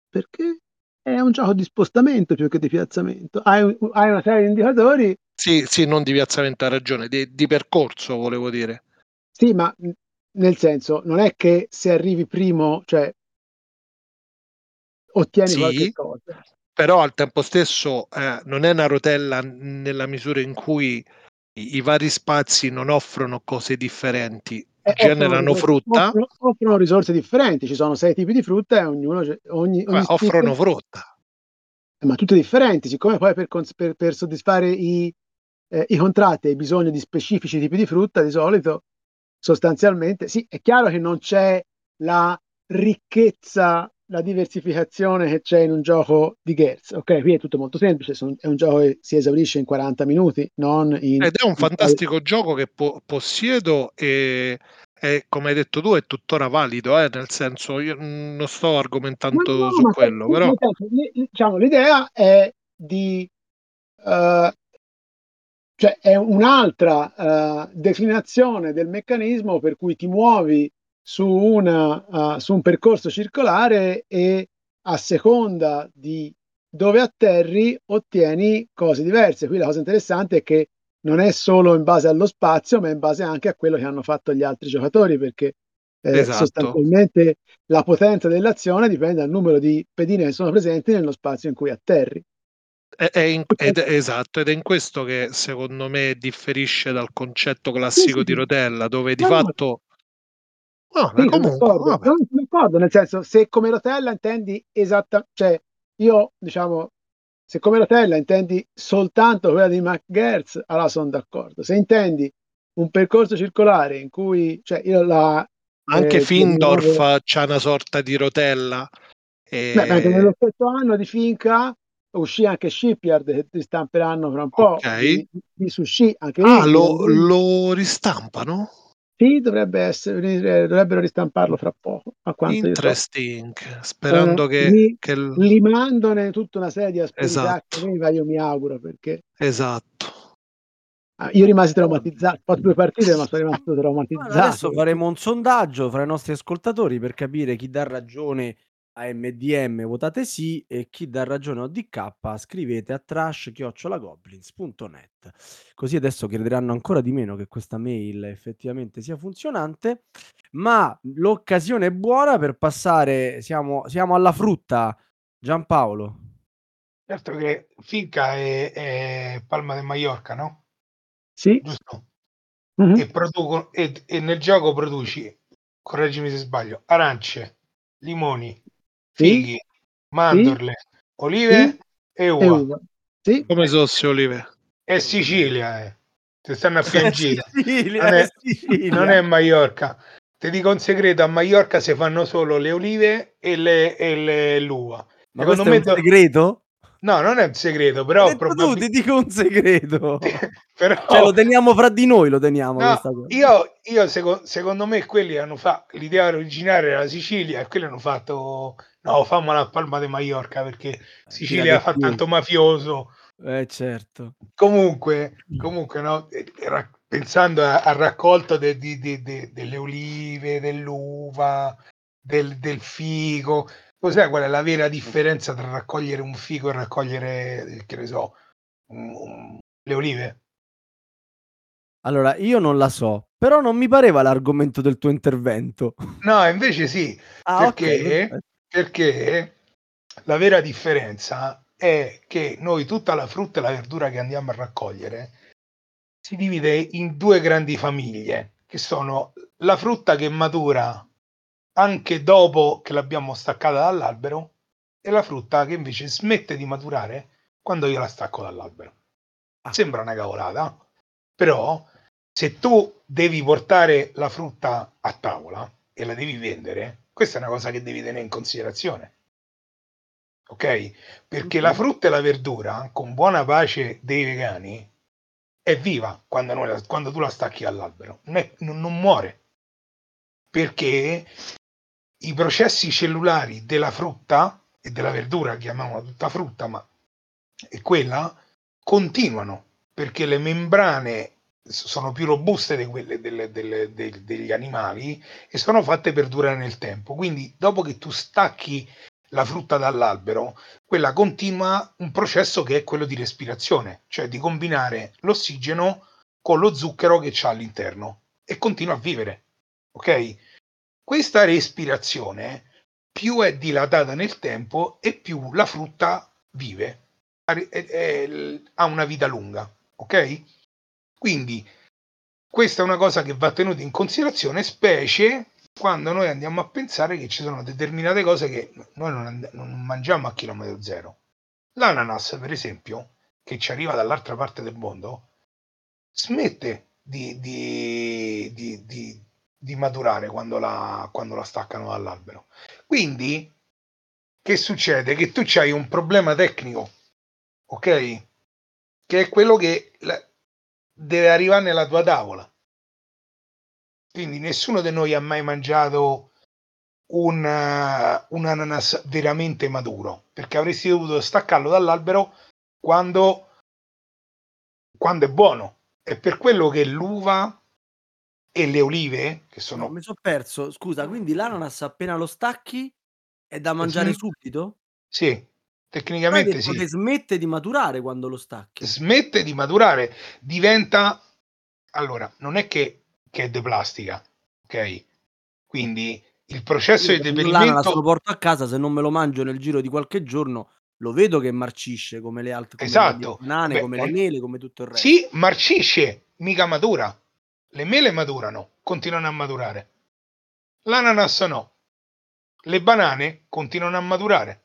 Perché? È un gioco di spostamento più che di piazzamento. Hai, hai una serie di indicatori sì, sì, non di piazzamento, ha ragione, di, di percorso volevo dire. Sì, ma nel senso, non è che se arrivi primo, cioè ottieni sì, qualche cosa. Però al tempo stesso eh, non è una rotella nella misura in cui i, i vari spazi non offrono cose differenti, eh, generano offrono, frutta. Offrono, offrono, risorse differenti, ci sono sei tipi di frutta e ognuno... Ogni, ogni offrono frutta. Eh, ma tutte differenti, siccome poi per, per, per soddisfare i, eh, i contratti hai bisogno di specifici tipi di frutta, di solito sostanzialmente sì, è chiaro che non c'è la ricchezza, la diversificazione che c'è in un gioco di Gertz. Ok, qui è tutto molto semplice, è un gioco che si esaurisce in 40 minuti, non in... Ed è un fantastico in... gioco che po- possiedo e, e, come hai detto tu è tuttora valido, eh? nel senso io non sto argomentando no, no, su quello, però... Senso, diciamo, l'idea è di uh, cioè è un'altra uh, declinazione del meccanismo per cui ti muovi su, una, uh, su un percorso circolare e a seconda di dove atterri ottieni cose diverse. Qui la cosa interessante è che non è solo in base allo spazio, ma in base anche a quello che hanno fatto gli altri giocatori, perché eh, esatto. sostanzialmente la potenza dell'azione dipende dal numero di pedine che sono presenti nello spazio in cui atterri. È, è in, ed, esatto, ed è in questo che secondo me differisce dal concetto classico sì, di rotella, dove di no, fatto... No, sì, comunque, d'accordo. d'accordo, nel senso, se come rotella intendi esattamente, cioè io diciamo, se come rotella intendi soltanto quella di McGertz, allora sono d'accordo. Se intendi un percorso circolare in cui, cioè io la... Anche eh, Findorf nuove... c'ha una sorta di rotella E... Beh, perché nello stesso anno di Finca uscì anche Shipyard che ristamperanno fra un po' Ok. di, di sushi anche Ah, lì. lo, lo ristampano? Sì, dovrebbe essere, venire- dovrebbero ristamparlo fra poco. A quanto io so. Interesting. Sperando Eh, che, li- che il- limandone tutta una serie di asperità Esatto. che io mi auguro perché Esatto. ah, io rimasi traumatizzato. Ho fatto due partite, ma sono rimasto traumatizzato. adesso faremo un sondaggio fra i nostri ascoltatori per capire chi dà ragione a MDM, votate sì, e chi dà ragione a ODK, scrivete a trash-goblins.net. Così adesso crederanno ancora di meno che questa mail effettivamente sia funzionante, ma l'occasione è buona per passare, siamo, siamo alla frutta, Giampaolo. Certo che Finca è, è Palma de Mallorca, no? Sì. Giusto? Mhm. E, producono, e, e nel gioco produci, correggimi se sbaglio, arance, limoni. Fighi, mandorle, olive e E uva. uva. Sì. Come sossi olive? È Sicilia, eh. Ti stanno a fiangire. Sicilia, Non è- Sicilia. Non è Mallorca. Ti dico un segreto, a Mallorca si fanno solo le olive e, le, e le- l'uva. Ma Secondo questo è me un do- segreto? No, non è un segreto, però detto tu, ti dico un segreto. però... Cioè, lo teniamo fra di noi, lo teniamo No, io, io seco- secondo me quelli hanno fatto l'idea originale era la Sicilia e quelli hanno fatto no, fammela a Palma de Mallorca perché Sicilia tira fa tanto mafioso. Eh, certo. Comunque, comunque no, eh, ra- pensando al raccolto de- di- di- delle olive, dell'uva, del, del figo, cos'è qual è la vera differenza tra raccogliere un figo e raccogliere, eh, che ne so, un- le olive? Allora, io non la so, però non mi pareva l'argomento del tuo intervento. No, invece sì, Ah, perché, perfetto. Perché la vera differenza è che noi tutta la frutta e la verdura che andiamo a raccogliere si divide in due grandi famiglie, che sono la frutta che matura anche dopo che l'abbiamo staccata dall'albero e la frutta che invece smette di maturare quando io la stacco dall'albero. Ah. Sembra una cavolata, però se tu devi portare la frutta a tavola e la devi vendere, questa è una cosa che devi tenere in considerazione. Ok? Perché Ok. la frutta e la verdura, con buona pace dei vegani, è viva quando, noi quando tu la stacchi dall'albero, non, è- non- non muore. Perché i processi cellulari della frutta e della verdura, chiamiamola tutta frutta, ma è quella, continuano perché le membrane sono più robuste di quelle delle- delle- del- degli animali e sono fatte per durare nel tempo. Quindi, dopo che tu stacchi la frutta dall'albero, quella continua un processo che è quello di respirazione, cioè di combinare l'ossigeno con lo zucchero che c'ha all'interno e continua a vivere. Ok? Questa respirazione più è dilatata nel tempo e più la frutta vive, ha una vita lunga. Ok? Quindi questa è una cosa che va tenuta in considerazione, specie quando noi andiamo a pensare che ci sono determinate cose che noi non, and- non mangiamo a chilometro zero. L'ananas, per esempio, che ci arriva dall'altra parte del mondo, smette di, di- di- di- maturare quando la, quando la staccano dall'albero. Quindi, che succede? Che tu hai un problema tecnico, ok? Che è quello che deve arrivare nella tua tavola. Quindi nessuno di noi ha mai mangiato un, eh, un ananas veramente maturo, perché avresti dovuto staccarlo dall'albero quando, quando è buono. È per quello che l'uva e le olive, che No, sono mi sono perso. Scusa, quindi l'ananas appena lo stacchi è da mangiare Sm- subito? sì, tecnicamente sì. che smette di maturare quando lo stacchi. smette di maturare, diventa allora non è che, che è de plastica, ok? Quindi il processo Io di prendo l'ananas, lo deperimento porto a casa, se non me lo mangio nel giro di qualche giorno, lo vedo che marcisce come le altre come Esatto. le banane, Beh, come ma- le mele, come tutto il resto. si marcisce, mica matura. Le mele maturano, continuano a maturare. L'ananas no. Le banane continuano a maturare.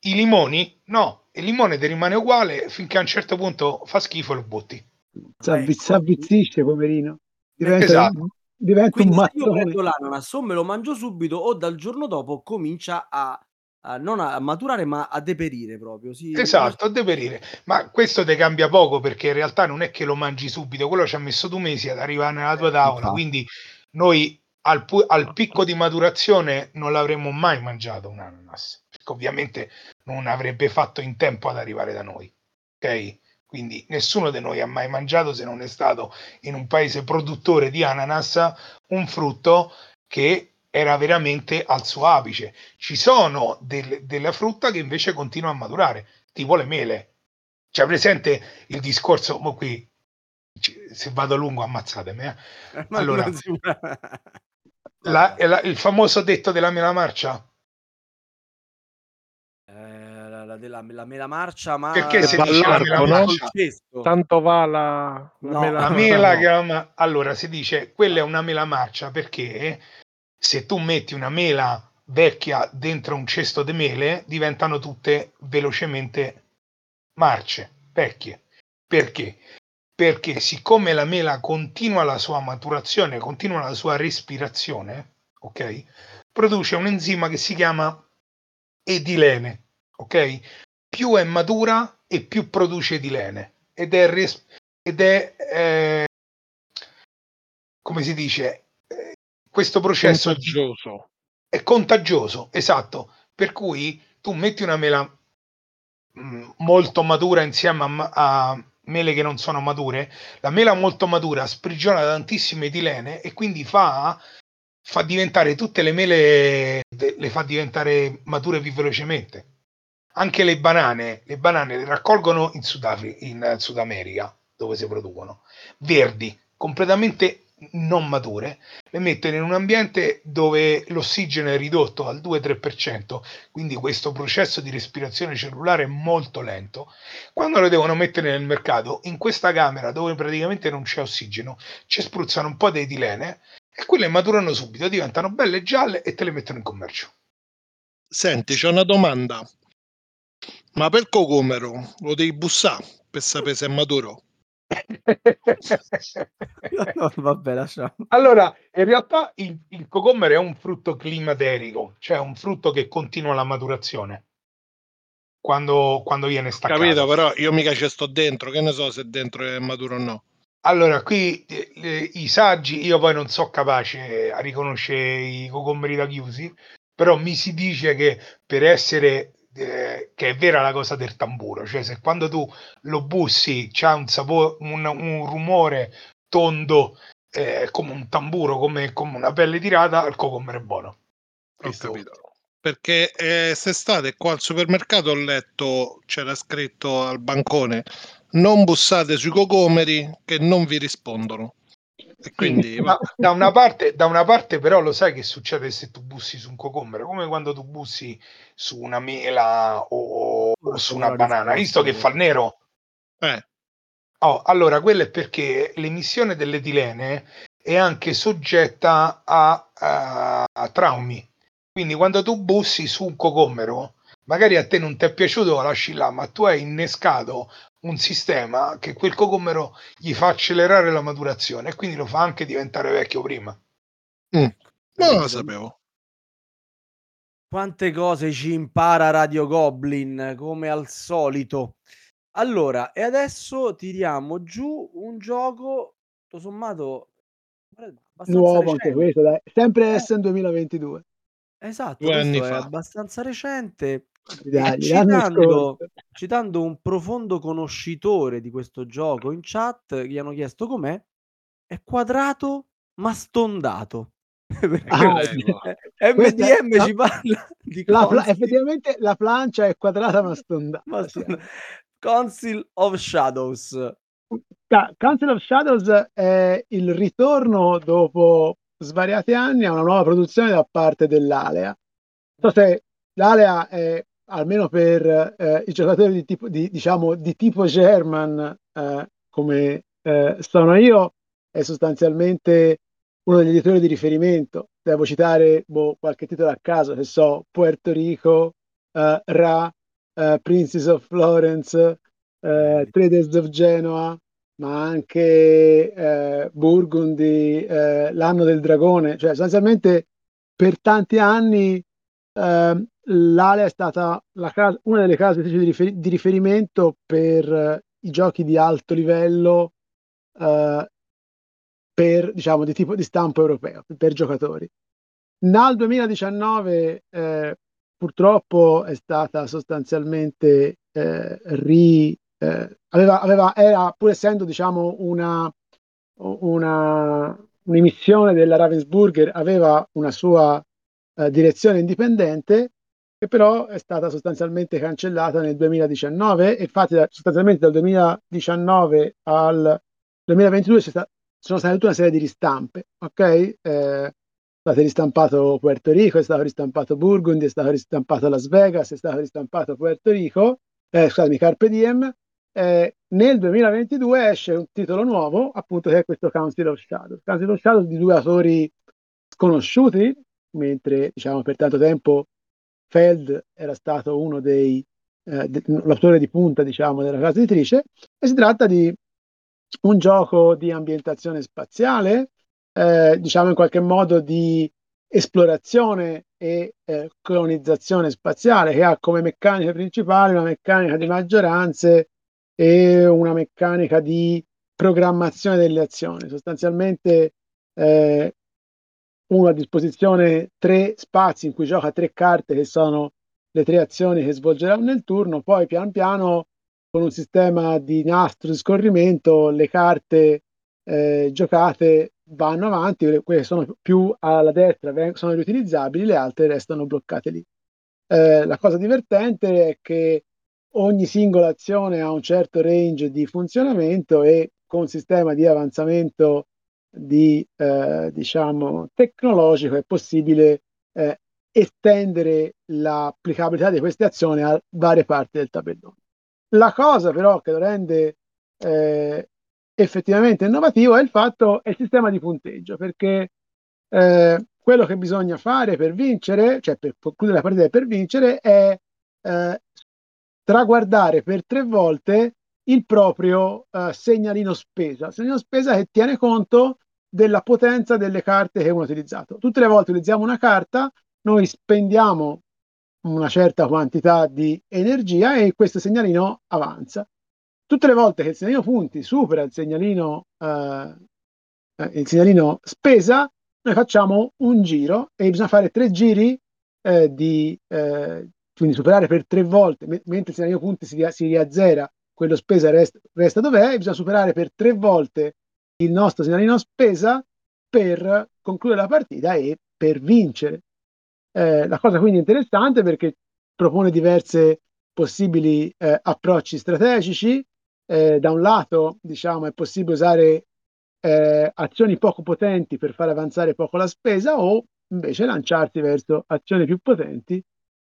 I limoni no. Il limone ti rimane uguale finché a un certo punto fa schifo e lo butti. Ecco. S'avvizzisce, poverino. Diventa, Esatto. diventa un Quindi se io mattone. prendo l'ananas o me lo mangio subito o dal giorno dopo comincia a a non a maturare, ma a deperire proprio. Si Esatto, a deperire. Ma questo te cambia poco perché in realtà non è che lo mangi subito, quello ci ha messo due mesi ad arrivare nella tua tavola, infatti. quindi noi al, pu- al picco di maturazione non l'avremmo mai mangiato un ananas, perché ovviamente non avrebbe fatto in tempo ad arrivare da noi. Ok? Quindi nessuno di noi ha mai mangiato, se non è stato in un paese produttore di ananas, un frutto che era veramente al suo apice. Ci sono del- della frutta che invece continua a maturare, tipo le mele. C'è presente il discorso, mo qui se vado lungo ammazzatemi, eh. Ma Allora, La- la- il famoso detto della mela marcia? Della, la mela marcia, ma Perché si dice la mela cesto. Tanto va la, la No. mela- La mela no. che ma- allora si dice quella è una mela marcia perché se tu metti una mela vecchia dentro un cesto di mele diventano tutte velocemente marce, vecchie. Perché? Perché siccome la mela continua la sua maturazione, continua la sua respirazione, ok? Produce un enzima che si chiama edilene, ok? Più è matura e più produce edilene ed è, res- ed è eh, come si dice, eh, questo processo di- contagioso. è contagioso, esatto. Per cui tu metti una mela mh, molto matura insieme a, a mele che non sono mature, la mela molto matura sprigiona tantissime etilene e quindi fa, fa diventare tutte le mele, le fa diventare mature più velocemente. Anche le banane, le banane le raccolgono in, Sudafri- in Sud America, dove si producono, verdi, completamente non mature, le mettono in un ambiente dove l'ossigeno è ridotto al 2-3%, quindi questo processo di respirazione cellulare è molto lento. Quando le devono mettere nel mercato, in questa camera dove praticamente non c'è ossigeno, ci spruzzano un po' di etilene e quelle maturano subito, diventano belle gialle e te le mettono in commercio. Senti, c'è una domanda. Ma per cocomero lo devi bussare per sapere se è maturo? Vabbè, lasciamo. Allora, in realtà il, il cocomero è un frutto climaterico, cioè un frutto che continua la maturazione quando, quando viene staccato. Capito? Però io mica ci sto dentro, che ne so se dentro è maturo o no. Allora, qui eh, i saggi, io poi non so capace a riconoscere i cocomeri da chiusi, però mi si dice che per essere, eh, che è vera la cosa del tamburo, cioè se quando tu lo bussi c'ha un sapore, un, un rumore tondo, eh, come un tamburo, come, come una pelle tirata, il cocomero è buono. Ho Questo- capito. Perché eh, quest'estate qua al supermercato ho letto, c'era scritto al bancone, non bussate sui cocomeri che non vi rispondono. E quindi ma da, una parte, da una parte però lo sai che succede se tu bussi su un cocomero, come quando tu bussi su una mela o, o su una banana, hai visto che fa il nero? eh, Oh, allora, quello è perché l'emissione dell'etilene è anche soggetta a, a- a traumi. Quindi quando tu bussi su un cocomero, magari a te non ti è piaciuto, lo lasci là, ma tu hai innescato un sistema che quel cocomero gli fa accelerare la maturazione e quindi lo fa anche diventare vecchio prima. non lo sapevo. Quante cose ci impara Radio Goblin, come al solito. Allora, e adesso tiriamo giù un gioco, tutto sommato, abbastanza Nuovo anche questo, dai. Sempre Eh. Essen 2022. Esatto, Due questo anni è fa. abbastanza recente. Dai, citando, citando un profondo conoscitore di questo gioco in chat, gli hanno chiesto com'è. È quadrato ma stondato. Ah. MDM Questa- ci parla di La pla- effettivamente la plancia è quadrata ma stondata. ma sì. stonda- Council of Shadows. Council of Shadows è il ritorno dopo svariati anni a una nuova produzione da parte dell'Alea. Non so se l'Alea è almeno per eh, i giocatori di tipo, di, diciamo, di tipo German eh, come eh, sono io, è sostanzialmente uno degli editori di riferimento. Devo citare boh, qualche titolo a caso, se so, Puerto Rico, eh, Ra, eh, Princess of Florence, eh, Traders of Genoa, ma anche Burgundy, l'anno del dragone, cioè sostanzialmente per tanti anni ehm, l'Ale è stata casa, una delle case di, rifer- di riferimento per uh, i giochi di alto livello uh, per, diciamo, di tipo di stampo europeo, per giocatori. Nel 2019 eh, purtroppo è stata sostanzialmente eh, ri, eh, aveva, aveva, era pur essendo diciamo una, una un'emissione della Ravensburger aveva una sua eh, direzione indipendente che però è stata sostanzialmente cancellata nel 2019 e infatti sostanzialmente dal 2019 al 2022 sta, sono state tutta una serie di ristampe, ok? Eh, è stato ristampato Puerto Rico, è stato ristampato Burgundy, è stato ristampato Las Vegas, è stato ristampato Puerto Rico, eh, scusami, Carpe Diem. Eh, nel 2022 esce un titolo nuovo, appunto, che è questo Council of Shadows. Council of Shadows di due autori sconosciuti, mentre diciamo per tanto tempo Feld era stato uno dei eh, de, l'autore di punta diciamo della casa editrice e si tratta di un gioco di ambientazione spaziale eh, diciamo in qualche modo di esplorazione e eh, colonizzazione spaziale che ha come meccanica principale una meccanica di maggioranze e una meccanica di programmazione delle azioni. Sostanzialmente eh, uno a disposizione tre spazi in cui gioca tre carte che sono le tre azioni che svolgerà nel turno, poi pian piano con un sistema di nastro di scorrimento le carte eh, giocate vanno avanti, quelle che sono più alla destra sono riutilizzabili, le altre restano bloccate lì. Eh, la cosa divertente è che ogni singola azione ha un certo range di funzionamento e con sistema di avanzamento di, eh, diciamo, tecnologico è possibile eh, estendere l'applicabilità di queste azioni a varie parti del tabellone. La cosa però che lo rende eh, effettivamente innovativo è il fatto è il sistema di punteggio, perché eh, quello che bisogna fare per vincere, cioè per concludere la partita per vincere, è eh, traguardare per tre volte il proprio uh, segnalino spesa, segnalino spesa che tiene conto della potenza delle carte che ha utilizzato. Tutte le volte utilizziamo una carta, noi spendiamo una certa quantità di energia e questo segnalino avanza. Tutte le volte che il segnalino punti supera il segnalino, uh, il segnalino spesa, noi facciamo un giro e bisogna fare tre giri eh, di eh, quindi superare per tre volte, mentre il segnalino punti si, si riazzera quello spesa resta, resta dov'è, bisogna superare per tre volte il nostro segnalino spesa per concludere la partita e per vincere. Eh, la cosa quindi interessante perché propone diverse possibili eh, approcci strategici. Eh, da un lato, diciamo, è possibile usare eh, azioni poco potenti per far avanzare poco la spesa o invece lanciarsi verso azioni più potenti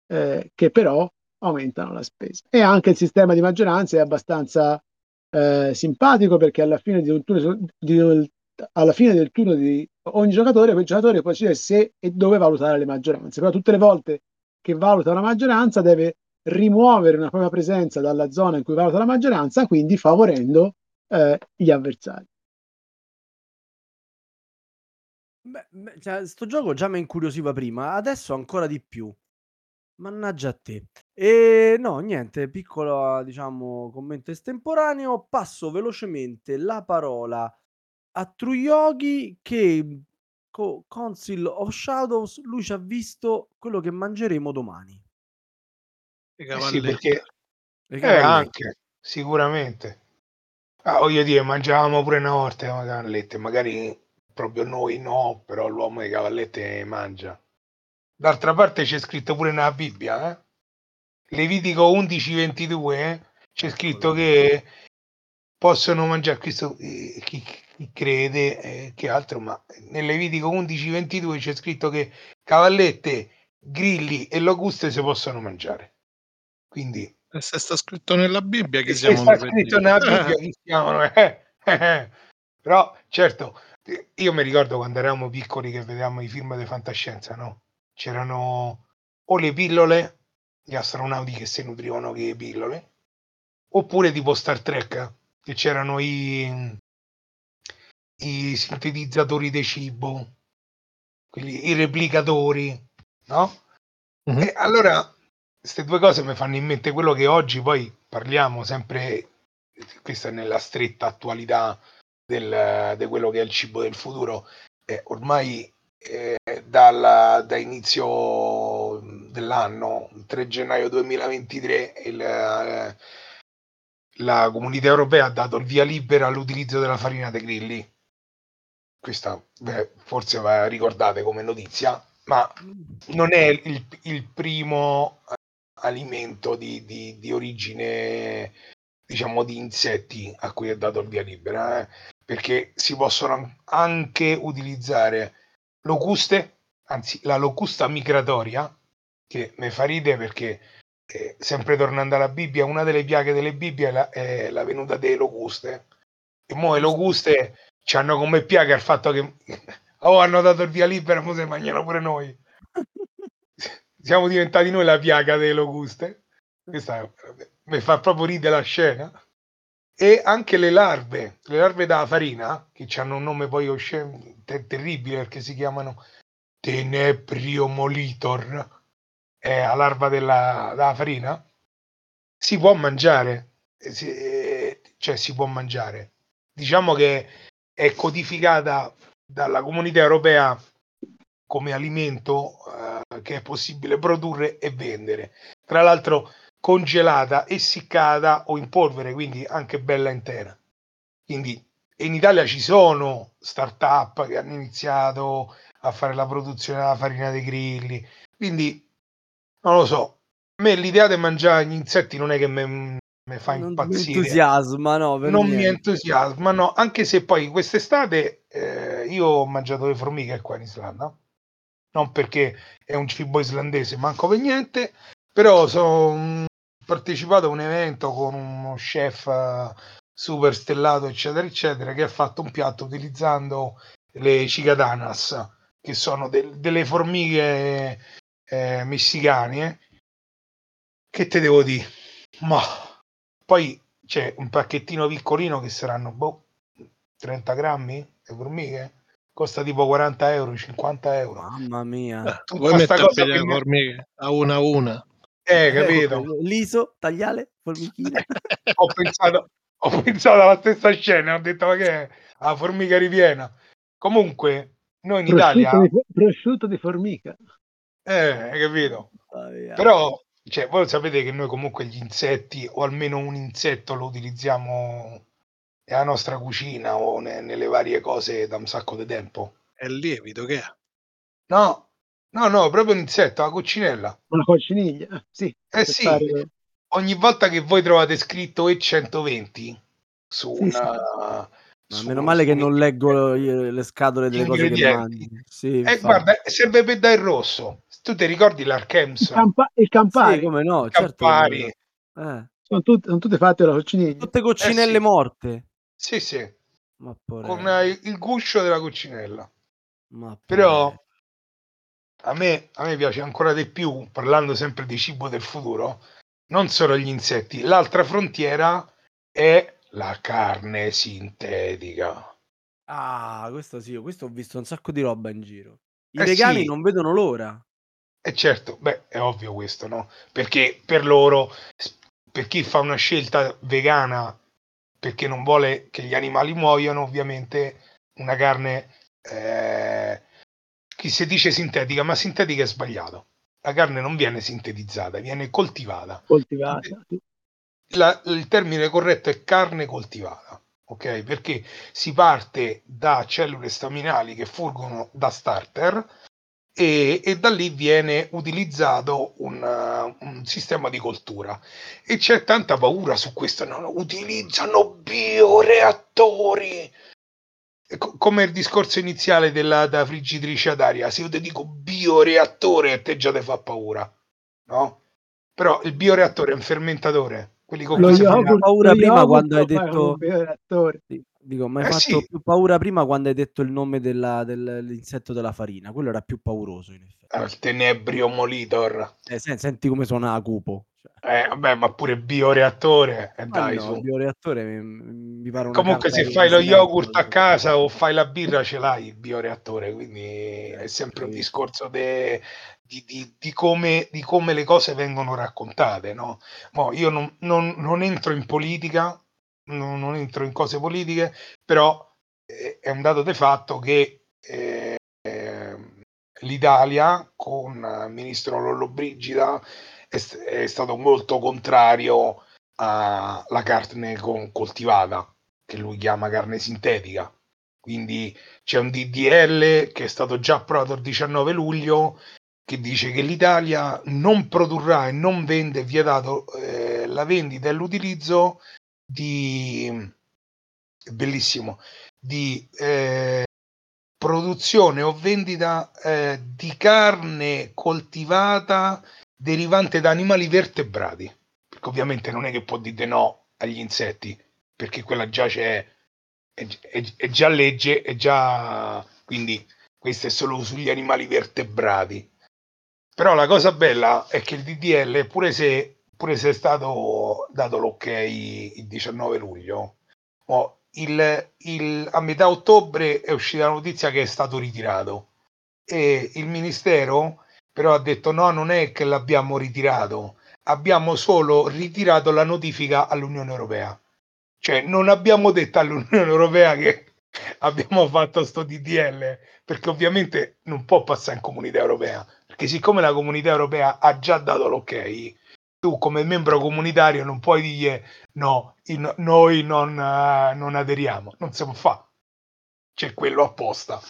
eh, che però aumentano la spesa. E anche il sistema di maggioranza è abbastanza eh, simpatico perché alla fine, di un turno, di, alla fine del turno di ogni giocatore, quel giocatore può decidere se e dove valutare le maggioranze. Però tutte le volte che valuta una maggioranza deve rimuovere una propria presenza dalla zona in cui valuta la maggioranza, quindi favorendo eh, gli avversari. Beh, cioè, sto gioco già mi incuriosiva prima, adesso ancora di più. Mannaggia a te. E no, niente, piccolo, diciamo, commento estemporaneo. Passo velocemente la parola a Truyogi che con Council of Shadows lui ci ha visto quello che mangeremo domani. Eh sì, perché eh, anche, sicuramente. Ah, voglio dire, mangiavamo pure una volta le cavallette, magari proprio noi no, però l'uomo di cavallette mangia. D'altra parte c'è scritto pure nella Bibbia, eh? Levitico 11:22 eh? c'è scritto che possono mangiare questo eh, chi, chi, crede eh, che altro, ma nel Levitico 11:22 c'è scritto che cavallette, grilli e locuste si possono mangiare. Quindi e se sta scritto nella Bibbia chi siamo sta scritto nella Bibbia chi siamo eh, eh, però certo io mi ricordo quando eravamo piccoli che vedevamo i film di fantascienza no? C'erano o le pillole, gli astronauti che si nutrivano che pillole, oppure tipo Star Trek, che c'erano i, i sintetizzatori di cibo, quelli, i replicatori, no? Mm-hmm. E allora queste due cose mi fanno in mente quello che oggi poi parliamo sempre, questa è nella stretta attualità del, di quello che è il cibo del futuro. Eh, ormai eh, dalla, da inizio dell'anno, 3 gennaio 2023, il, eh, la comunità europea ha dato il via libera all'utilizzo della farina dei grilli. Questa beh, forse va ricordate come notizia, ma non è il, il primo eh, alimento di, di, di, origine, diciamo, di insetti a cui è dato il via libera, eh? perché si possono anche utilizzare locuste, anzi la locusta migratoria, che mi fa ridere perché eh, sempre tornando alla Bibbia, una delle piaghe delle Bibbie è la, è la venuta delle locuste. E mo' le locuste ci hanno come piaga il fatto che oh, hanno dato il via libera, mo se mangiano pure noi. Siamo diventati noi la piaga delle locuste. Questa mi fa proprio ridere la scena. E anche le larve, le larve da farina, che hanno un nome poi ter- terribile perché si chiamano Tenebriomolitor, è la larva della, della farina, si può mangiare, si, cioè si può mangiare. Diciamo che è codificata dalla comunità europea come alimento uh, che è possibile produrre e vendere. Tra l'altro congelata, essiccata o in polvere, quindi anche bella intera. Quindi in Italia ci sono start-up che hanno iniziato a fare la produzione della farina dei grilli, quindi non lo so. A me l'idea di mangiare gli insetti non è che mi fa Non mi impazzire. entusiasma, no, non mi niente. entusiasma, no, anche se poi quest'estate eh, io ho mangiato le formiche qua in Islanda, non perché è un cibo islandese, manco per niente, però sono partecipato a un evento con uno chef eh, super stellato, eccetera, eccetera, che ha fatto un piatto utilizzando le cicadanas, che sono del- delle formiche eh, messicane. Che te devo dire? Ma poi c'è un pacchettino piccolino che saranno boh, 30 grammi le formiche. Costa tipo 40 euro, 50 euro. Mamma mia. Eh, Tutta vuoi mettere le formiche a una a una? Eh, capito? Liso, tagliale, formichine. ho pensato, ho pensato alla stessa scena, ho detto ma che è? La formica ripiena. Comunque, noi in Italia, Prosciutto di, prosciutto di formica. eh, hai capito? Mia. Però, cioè, voi sapete che noi comunque gli insetti, o almeno un insetto, lo utilizziamo nella nostra cucina o ne- nelle varie cose da un sacco di tempo. È il lievito che è? No, no, no, proprio un insetto, la coccinella. Una cocciniglia. Eh, sì, Eh sì, fare- ogni volta che voi trovate scritto E120 su Sì, sì. una... Ma su meno male che non leggo le scatole delle cose che ingredienti. mangi. Sì, Eh, guarda, serve per dare il rosso. Tu ti ricordi il, l'Archems? campa- il Campari. Sì, come no, certo. Campari. lo- Eh, Sono, tut- sono tutte fatte da cocciniglia. tutte coccinelle Eh sì. morte. Sì, sì, Ma con eh, il guscio della coccinella. ma Però porello. A me, a me piace ancora di più, parlando sempre di cibo del futuro, non solo gli insetti. L'altra frontiera è la carne sintetica. Ah, questo sì, questo ho visto un sacco di roba in giro. I Eh vegani sì. non vedono l'ora. E certo, beh, è ovvio questo, no? Perché per loro, per chi fa una scelta vegana perché non vuole che gli animali muoiano, ovviamente una carne, eh, chi si dice sintetica, ma sintetica è sbagliato. La carne non viene sintetizzata, viene coltivata. coltivata. La- il termine corretto è carne coltivata, ok? Perché si parte da cellule staminali che furgono da starter e, e da lì viene utilizzato un, uh, un sistema di coltura. E c'è tanta paura su questo, no, utilizzano bioreattori. Co- Come il discorso iniziale della da friggitrice ad aria, se io ti dico bioreattore, a te già ti fa paura, no? Però il bioreattore è un fermentatore, quelli con Lo cui si fa- paura lo prima quando hai detto- Dico, mi hai Eh fatto sì. più paura prima quando hai detto il nome della- del- dell'insetto della farina. Quello era più pauroso, in effetti. Ah, il tenebrio molitor. Eh, sen- senti come suona a cupo. Cioè. Eh, vabbè, ma pure bioreattore, eh, Ma dai, no, su. il bioreattore mi, mi pare Comunque, se fai lo yogurt a casa o fai la birra, ce l'hai il bioreattore. Quindi è sempre un discorso de- di, di- di come, di come le cose vengono raccontate. No? Mo io non, non- non entro in politica, non, non entro in cose politiche, però eh, è un dato di fatto che eh, l'Italia con il ministro Lollobrigida è, è stato molto contrario alla carne con- coltivata, che lui chiama carne sintetica. Quindi c'è un DDL che è stato già approvato il 19 luglio che dice che l'Italia non produrrà e non vende vietato eh, la vendita e l'utilizzo di bellissimo di eh, produzione o vendita eh, di carne coltivata derivante da animali vertebrati. Perché ovviamente non è che può dire no agli insetti perché quella già c'è è, è- è già legge è già quindi questo è solo sugli animali vertebrati. Però la cosa bella è che il DDL pure se, pure se è stato dato l'ok il 19 luglio mo, il- il- a metà ottobre è uscita la notizia che è stato ritirato. E il ministero però ha detto no non è che l'abbiamo ritirato. Abbiamo solo ritirato la notifica all'Unione Europea. Cioè non abbiamo detto all'Unione Europea che abbiamo fatto sto DDL perché ovviamente non può passare in comunità europea perché siccome la comunità europea ha già dato l'ok tu come membro comunitario non puoi dire no in- noi non, eh, non aderiamo. Non si può fare c'è quello apposta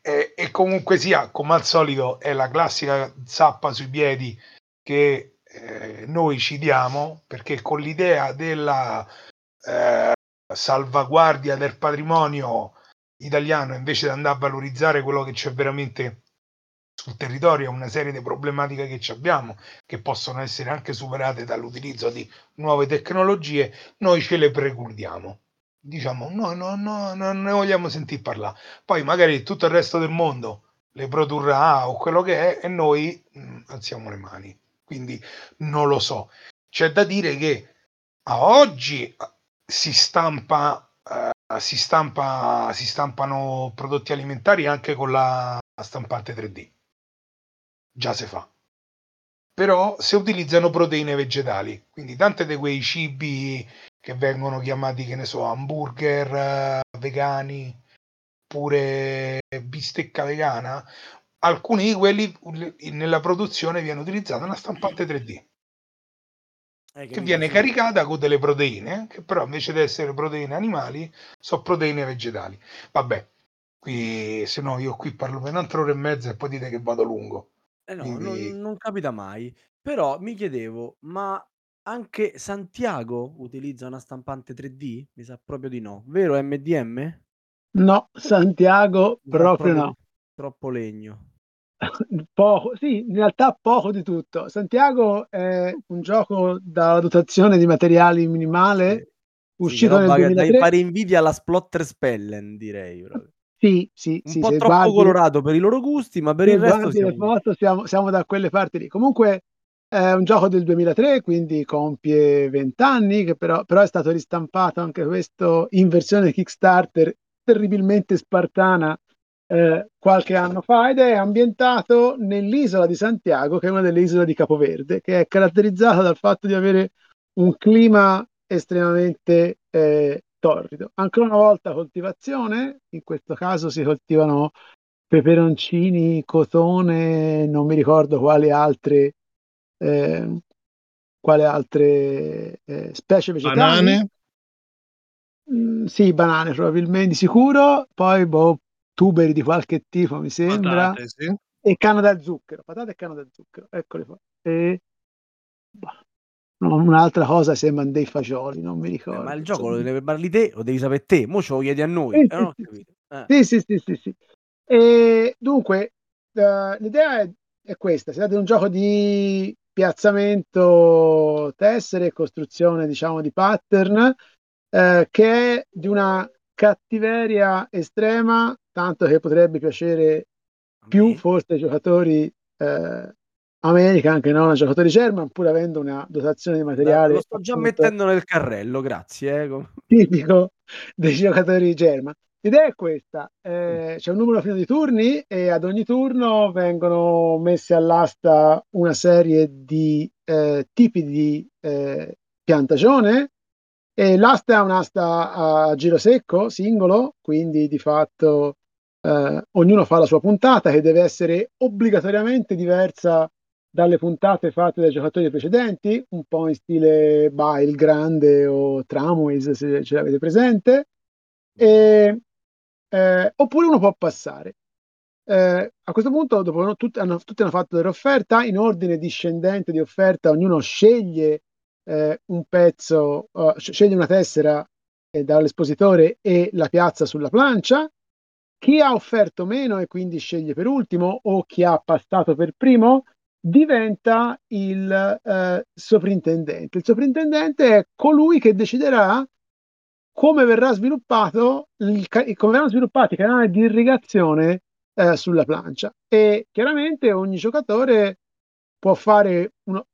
e, e comunque sia come al solito è la classica zappa sui piedi che eh, noi ci diamo perché con l'idea della eh, salvaguardia del patrimonio italiano invece di andare a valorizzare quello che c'è veramente sul territorio, una serie di problematiche che ci abbiamo, che possono essere anche superate dall'utilizzo di nuove tecnologie, noi ce le precludiamo. Diciamo, no, no, no, non ne vogliamo sentire parlare. Poi magari tutto il resto del mondo le produrrà o quello che è e noi mh, alziamo le mani. Quindi non lo so. C'è da dire che a oggi eh, si stampa, eh, si stampa, si stampano prodotti alimentari anche con la stampante 3D. Già si fa. Però si utilizzano proteine vegetali, quindi tante di quei cibi che vengono chiamati, che ne so, hamburger eh, vegani, pure bistecca vegana, alcuni di quelli nella produzione viene utilizzata una stampante 3D Eh, che viene caricata con delle proteine, che però invece di essere proteine animali, sono proteine vegetali. Vabbè, qui se no io qui parlo per un'altra ora e mezza e poi dite che vado lungo. Eh no, Quindi- non, non capita mai. Però mi chiedevo, ma anche Santiago utilizza una stampante 3D? Mi sa proprio di no. Vero MDM? No, Santiago sa proprio no. Troppo legno. Poco, sì, in realtà poco di tutto. Santiago è un gioco dalla dotazione di materiali minimale, Sì. Sì, uscito che nel roba che 2003. da fare invidia alla Splotter Spellen, direi. proprio. Sì, sì, Un sì, po' troppo guardi- colorato per i loro gusti, ma per il resto siamo... foto siamo, siamo da quelle parti lì. Comunque è un gioco del 2003, quindi compie 20 anni, che però, però è stato ristampato anche questo in versione Kickstarter terribilmente spartana eh, qualche anno fa ed è ambientato nell'isola di Santiago, che è una delle isole di Capoverde, che è caratterizzata dal fatto di avere un clima estremamente eh, torrido. Ancora una volta coltivazione, in questo caso si coltivano peperoncini, cotone, non mi ricordo quali altre, eh, quale altre eh, specie vegetali. Banane? Mm, sì, banane probabilmente, di sicuro. Poi boh, tuberi di qualche tipo, mi sembra. Patate, sì. E canna da zucchero, patate e canna da zucchero, eccole qua. E bah, no, un'altra cosa sembrano dei fagioli, non mi Eh, ricordo. ma il gioco lo insomma. devi parli te, lo devi sapere te. Mo ce lo chiedi a noi. Sì, eh, sì, non ho sì, capito. Eh. Sì, sì, sì, sì, sì. E dunque, eh, l'idea è, è questa: si tratta di un gioco di piazzamento tessere e costruzione, diciamo, di pattern, eh, che è di una cattiveria estrema, tanto che potrebbe piacere più forse ai giocatori eh, American che non a giocatori German, pur avendo una dotazione di materiale. Lo sto già mettendo nel carrello, grazie. Eh. Tipico dei giocatori German. L'idea è questa: eh, c'è un numero fino di turni e ad ogni turno vengono messe all'asta una serie di eh, tipi di eh, piantagione. E l'asta è un'asta a giro secco, singolo, quindi di fatto eh, ognuno fa la sua puntata che deve essere obbligatoriamente diversa dalle puntate fatte dai giocatori precedenti, un po' in stile bah, il grande o Tramways se ce l'avete presente, e, eh, oppure uno può passare. Eh, a questo punto, dopo tutti hanno, tutti hanno fatto delle offerte in ordine discendente di offerta, ognuno sceglie eh, un pezzo, uh, sceglie una tessera eh, dall'espositore e la piazza sulla plancia. Chi ha offerto meno e quindi sceglie per ultimo, o chi ha passato per primo, diventa il eh, sovrintendente. Il sovrintendente è colui che deciderà come verrà sviluppato il, come verranno sviluppati i canali di irrigazione eh, sulla plancia e chiaramente ogni giocatore può fare uno,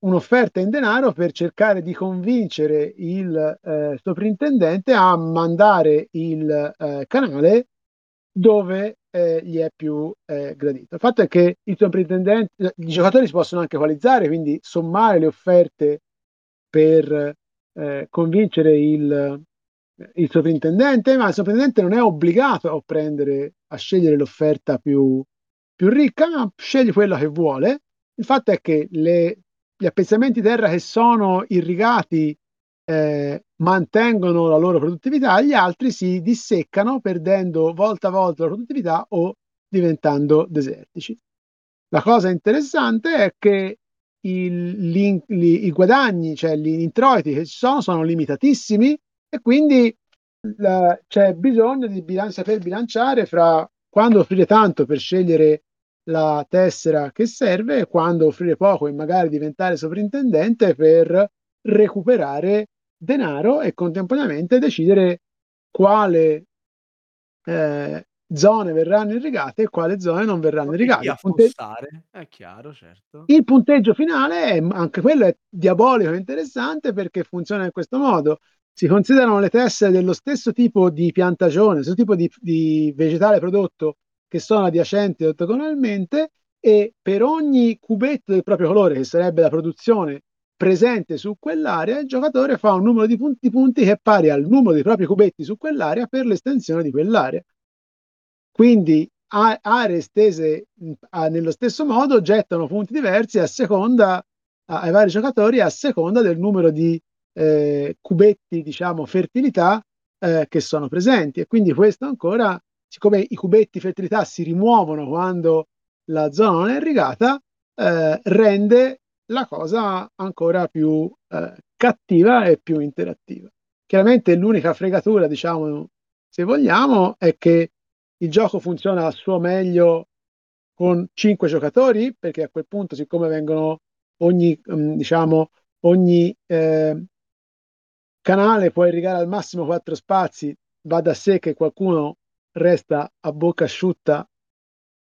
un'offerta in denaro per cercare di convincere il eh, sovrintendente a mandare il eh, canale dove eh, gli è più eh, gradito. Il fatto è che i sovrintendenti, i giocatori si possono anche equalizzare, quindi sommare le offerte per eh, convincere il, il sovrintendente, ma il sovrintendente non è obbligato a prendere, a scegliere l'offerta più, più ricca, ma sceglie quella che vuole. Il fatto è che le, gli appezzamenti terra che sono irrigati eh, mantengono la loro produttività, gli altri si disseccano perdendo volta a volta la produttività o diventando desertici. La cosa interessante è che il, li, li, i guadagni, cioè gli introiti che ci sono, sono limitatissimi e quindi la, c'è bisogno di bilan- saper bilanciare fra quando offrire tanto per scegliere la tessera che serve e quando offrire poco e magari diventare sovrintendente per recuperare denaro e contemporaneamente decidere quale eh, zone verranno irrigate e quali zone non verranno irrigate. Il, punte... è chiaro, certo. il punteggio finale è anche quello è diabolico e interessante perché funziona in questo modo. Si considerano le tessere dello stesso tipo di piantagione, stesso tipo di, di vegetale prodotto che sono adiacenti ortogonalmente e per ogni cubetto del proprio colore, che sarebbe la produzione presente su quell'area, il giocatore fa un numero di punti, punti che è pari al numero dei propri cubetti su quell'area per l'estensione di quell'area. Quindi a, aree estese a, nello stesso modo gettano punti diversi a seconda a, ai vari giocatori a seconda del numero di eh, cubetti, diciamo, fertilità eh, che sono presenti. E quindi questo ancora, siccome i cubetti fertilità si rimuovono quando la zona non è irrigata, eh, rende la cosa ancora più eh, cattiva e più interattiva. Chiaramente l'unica fregatura, diciamo, se vogliamo, è che il gioco funziona a suo meglio con cinque giocatori, perché a quel punto, siccome vengono ogni, mm, diciamo, ogni eh, canale può irrigare al massimo quattro spazi, va da sé che qualcuno resta a bocca asciutta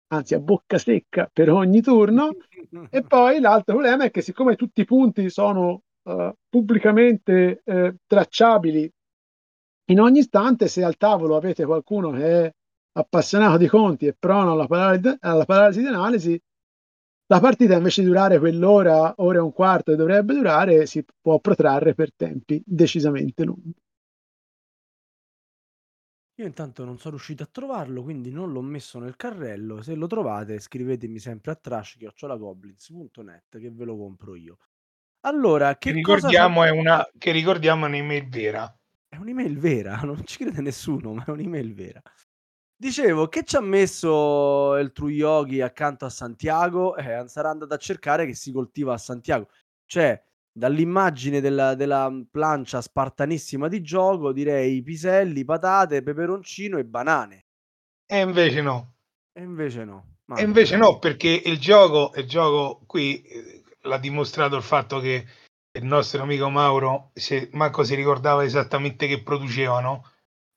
anzi a bocca secca per ogni turno. e poi l'altro problema è che siccome tutti i punti sono uh, pubblicamente uh, tracciabili in ogni istante, se al tavolo avete qualcuno che è appassionato di conti e prono alla, paralisi, alla paralisi di analisi, la partita invece di durare quell'ora, ora e un quarto che dovrebbe durare, si può protrarre per tempi decisamente lunghi. Io intanto non sono riuscito a trovarlo, quindi non l'ho messo nel carrello. Se lo trovate, scrivetemi sempre a trash.goblins.net che ve lo compro io. Allora, che, che ricordiamo, cosa... è una, che ricordiamo è un'email vera. È un'email vera, non ci crede nessuno, ma è un'email vera. Dicevo, che ci ha messo il True Yogi accanto a Santiago? Eh, sarà andato a cercare che si coltiva a Santiago. Cioè, dall'immagine della, della plancia spartanissima di gioco, direi piselli, patate, peperoncino e banane. E invece no. E invece no. Ma... E invece no, perché il gioco, il gioco qui eh, l'ha dimostrato il fatto che il nostro amico Mauro se, manco si ricordava esattamente che producevano.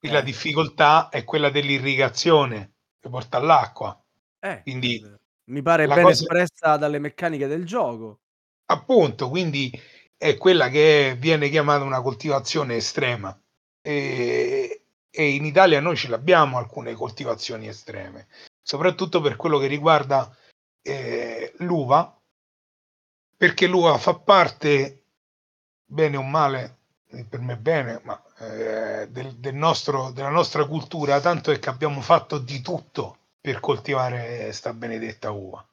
Eh. La difficoltà è quella dell'irrigazione che porta all'acqua. Eh, Quindi Mi pare ben cosa- espressa dalle meccaniche del gioco. Appunto, quindi è quella che viene chiamata una coltivazione estrema. E, e in Italia noi ce l'abbiamo alcune coltivazioni estreme, soprattutto per quello che riguarda eh, l'uva, perché l'uva fa parte, bene o male, eh, per me bene, ma eh, del, del nostro, della nostra cultura, tanto è che abbiamo fatto di tutto per coltivare sta benedetta uva.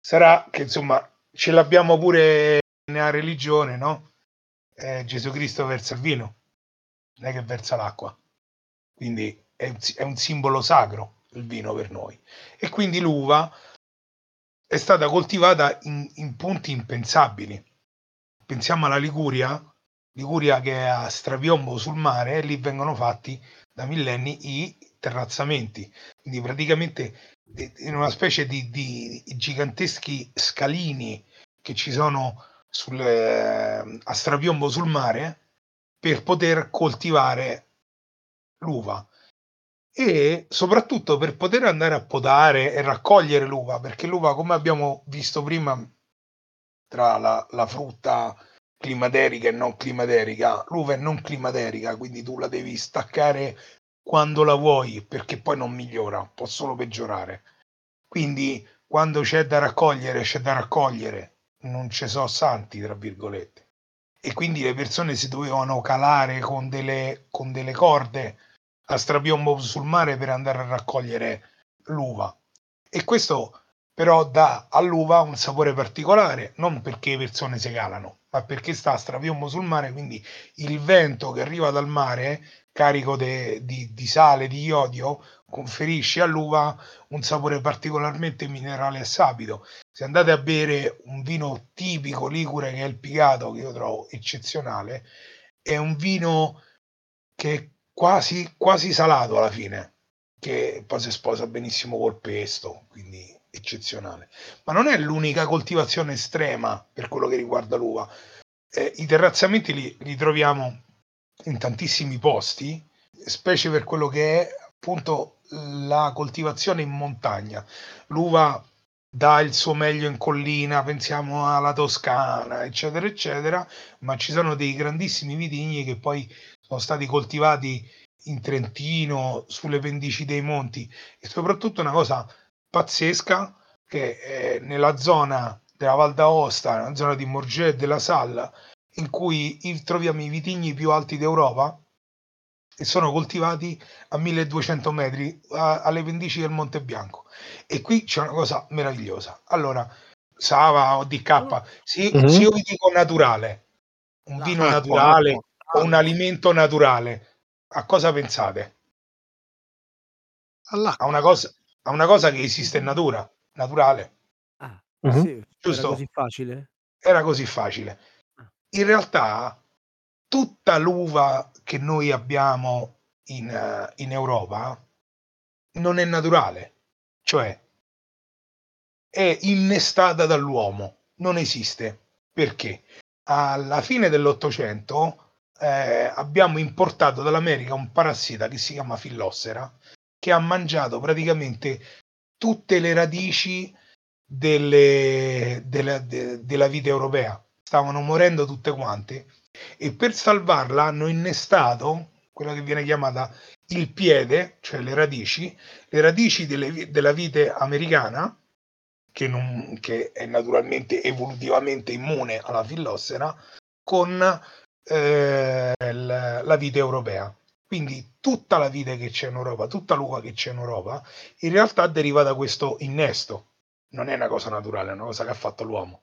Sarà che insomma ce l'abbiamo pure nella religione, no? Eh, Gesù Cristo versa il vino, non è che versa l'acqua. Quindi è un, è un simbolo sacro il vino per noi. E quindi l'uva è stata coltivata in, in punti impensabili. Pensiamo alla Liguria, Liguria che è a strapiombo sul mare, e lì vengono fatti da millenni i terrazzamenti. Quindi praticamente eh, in una specie di, di giganteschi scalini che ci sono sul, eh, a strapiombo sul mare per poter coltivare l'uva e soprattutto per poter andare a podare e raccogliere l'uva, perché l'uva, come abbiamo visto prima, tra la, la frutta climaterica e non climaterica, l'uva è non climaterica, quindi tu la devi staccare quando la vuoi, perché poi non migliora, può solo peggiorare. Quindi quando c'è da raccogliere, c'è da raccogliere, non ci sono santi, tra virgolette. E quindi le persone si dovevano calare con delle, con delle corde a strapiombo sul mare per andare a raccogliere l'uva. E questo però dà all'uva un sapore particolare, non perché le persone si calano, ma perché sta a strapiombo sul mare, quindi il vento che arriva dal mare, carico de, di, di sale, di iodio, conferisce all'uva un sapore particolarmente minerale e sapido. Se andate a bere un vino tipico ligure che è il pigato, che io trovo eccezionale, è un vino che è quasi, quasi salato alla fine, che poi si sposa benissimo col pesto, quindi eccezionale. Ma non è l'unica coltivazione estrema per quello che riguarda l'uva. Eh, I terrazzamenti li, li troviamo in tantissimi posti, specie per quello che è appunto la coltivazione in montagna. L'uva dà il suo meglio in collina, pensiamo alla Toscana, eccetera, eccetera, ma ci sono dei grandissimi vitigni che poi sono stati coltivati in Trentino, sulle pendici dei monti e soprattutto una cosa pazzesca che è nella zona della Val d'Aosta, nella zona di Morget della Salla, in cui troviamo i vitigni più alti d'Europa e sono coltivati a 1200 metri a, alle pendici del Monte Bianco. E qui c'è una cosa meravigliosa. Allora, Sava o DK, se, Mhm. se io vi dico naturale, un No, vino acqua, naturale acqua. o un alimento naturale, a cosa pensate? All'acqua. A una cosa, a una cosa che esiste in natura, naturale. Ah, Mhm. sì, era Giusto? così facile? Era così facile. In realtà, tutta l'uva che noi abbiamo in, eh, in Europa non è naturale, cioè è innestata dall'uomo, non esiste. Perché? Alla fine dell'Ottocento eh, abbiamo importato dall'America un parassita che si chiama Fillossera, che ha mangiato praticamente tutte le radici delle- della, de- della vita europea. Stavano morendo tutte quante e per salvarla hanno innestato quella che viene chiamata il piede, cioè le radici, le radici delle della vite americana, che, non- che è naturalmente evolutivamente immune alla fillossera, con eh, la, la vite europea. Quindi tutta la vite che c'è in Europa, tutta l'uva che c'è in Europa, in realtà deriva da questo innesto. Non è una cosa naturale, è una cosa che ha fatto l'uomo.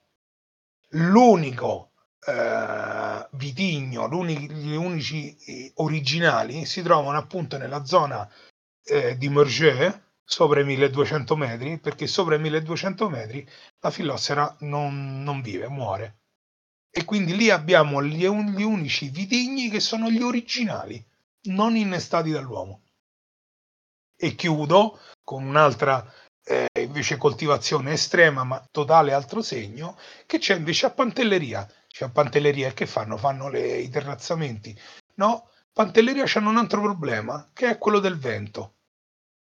L'unico eh, vitigno, gli unici eh, originali si trovano appunto nella zona eh, di Morges, sopra i 1200 metri, perché sopra i 1200 metri la fillossera non, non vive, muore. E quindi lì abbiamo gli, un- gli unici vitigni che sono gli originali, non innestati dall'uomo. E chiudo con un'altra eh, invece coltivazione estrema, ma totale altro segno, che c'è invece a Pantelleria. Cioè a Pantelleria che fanno? Fanno le- i terrazzamenti. No, Pantelleria c'hanno un altro problema, che è quello del vento.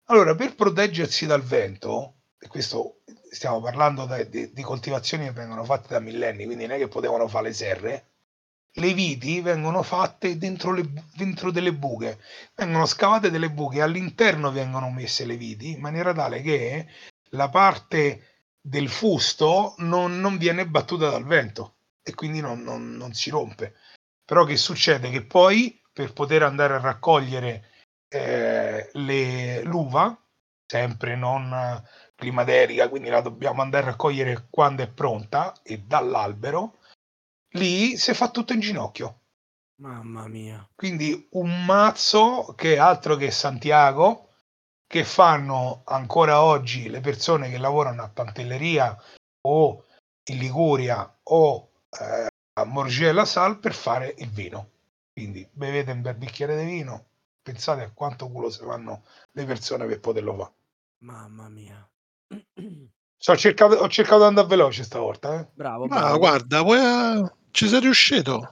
Allora, per proteggersi dal vento, e questo stiamo parlando de, de, di coltivazioni che vengono fatte da millenni, quindi non è che potevano fare le serre. Le viti vengono fatte dentro, le, dentro delle buche, vengono scavate delle buche, all'interno vengono messe le viti in maniera tale che la parte del fusto non, non viene battuta dal vento e quindi non, non, non si rompe. Però che succede? Che poi per poter andare a raccogliere eh, le, l'uva, sempre non climaterica, quindi la dobbiamo andare a raccogliere quando è pronta e dall'albero, lì si fa tutto in ginocchio. Mamma mia. Quindi un mazzo che è altro che Santiago, che fanno ancora oggi le persone che lavorano a Pantelleria o in Liguria o eh, a Morgella la Sal per fare il vino. Quindi bevete un bel bicchiere di vino, pensate a quanto culo si fanno le persone per poterlo fare. Mamma mia. So, ho, cercato, ho cercato di andare veloce stavolta. Eh? Bravo, Ma bravo. guarda, poi, ci sei riuscito.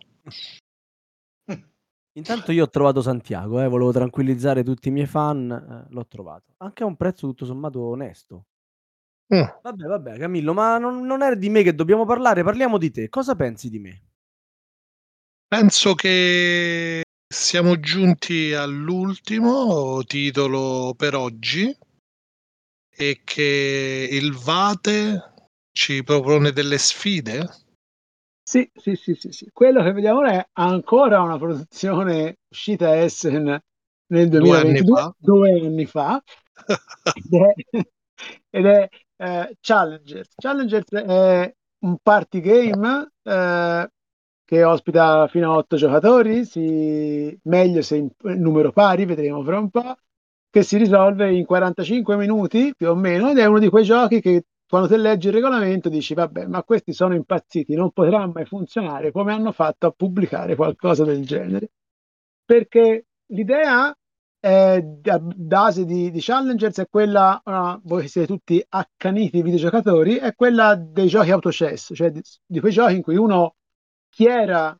Intanto io ho trovato Santiago, eh, volevo tranquillizzare tutti i miei fan, eh, l'ho trovato. Anche a un prezzo tutto sommato onesto. Mm. Vabbè, vabbè, Camillo, ma non, non è di me che dobbiamo parlare, parliamo di te. Cosa pensi di me? Penso che siamo giunti all'ultimo titolo per oggi e che il Vate ci propone delle sfide. Sì, sì, sì, sì, sì. Quello che vediamo è ancora una produzione uscita a Essen nel Due anni 2022, fa. due anni fa, ed è, ed è eh, Challengers. Challengers è un party game eh, che ospita fino a otto giocatori, si- meglio se in numero pari, vedremo fra un po', che si risolve in 45 minuti più o meno ed è uno di quei giochi che quando te leggi il regolamento dici vabbè ma questi sono impazziti non potrà mai funzionare come hanno fatto a pubblicare qualcosa del genere. Perché l'idea da base di, di Challengers è quella ah, voi siete tutti accaniti videogiocatori è quella dei giochi autochess cioè di, di quei giochi in cui uno chiera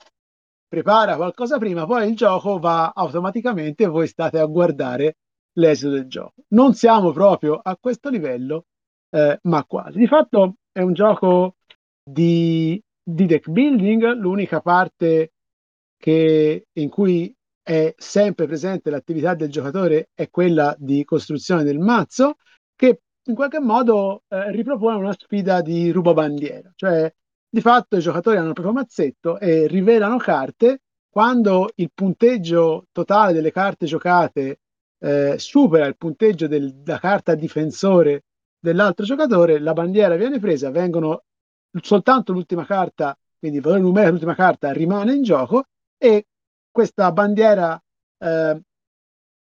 prepara qualcosa prima poi il gioco va automaticamente e voi state a guardare l'esito del gioco. Non siamo proprio a questo livello eh, ma quasi. Di fatto è un gioco di, di deck building, l'unica parte che, in cui è sempre presente l'attività del giocatore è quella di costruzione del mazzo, che in qualche modo eh, ripropone una sfida di rubabandiera, cioè di fatto i giocatori hanno il proprio mazzetto e rivelano carte quando il punteggio totale delle carte giocate eh, supera il punteggio del- della carta difensore dell'altro giocatore, la bandiera viene presa, vengono soltanto l'ultima carta, quindi il valore numerico dell'ultima carta rimane in gioco e questa bandiera eh,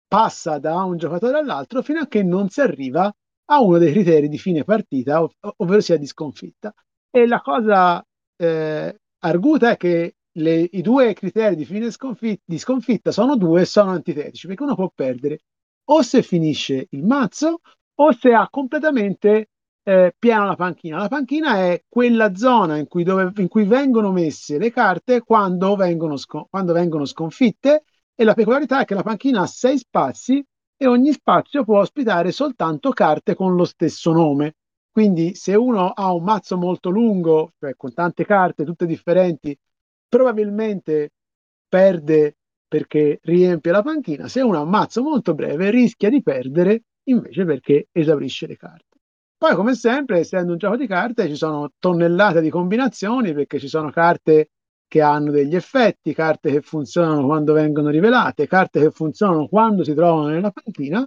passa da un giocatore all'altro fino a che non si arriva a uno dei criteri di fine partita, ov- ovvero sia di sconfitta. E la cosa eh, arguta è che le- i due criteri di fine sconfitta, di sconfitta sono due e sono antitetici, perché uno può perdere o se finisce il mazzo o se ha completamente eh, piena la panchina. La panchina è quella zona in cui, dove- in cui vengono messe le carte quando vengono, sco- quando vengono sconfitte e la peculiarità è che la panchina ha sei spazi e ogni spazio può ospitare soltanto carte con lo stesso nome. Quindi se uno ha un mazzo molto lungo, cioè con tante carte tutte differenti, probabilmente perde perché riempie la panchina. Se uno ha un mazzo molto breve, rischia di perdere invece perché esaurisce le carte. Poi, come sempre, essendo un gioco di carte, ci sono tonnellate di combinazioni perché ci sono carte che hanno degli effetti, carte che funzionano quando vengono rivelate, carte che funzionano quando si trovano nella panchina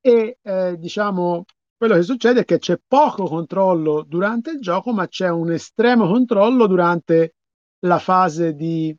e eh, diciamo quello che succede è che c'è poco controllo durante il gioco, ma c'è un estremo controllo durante la fase di,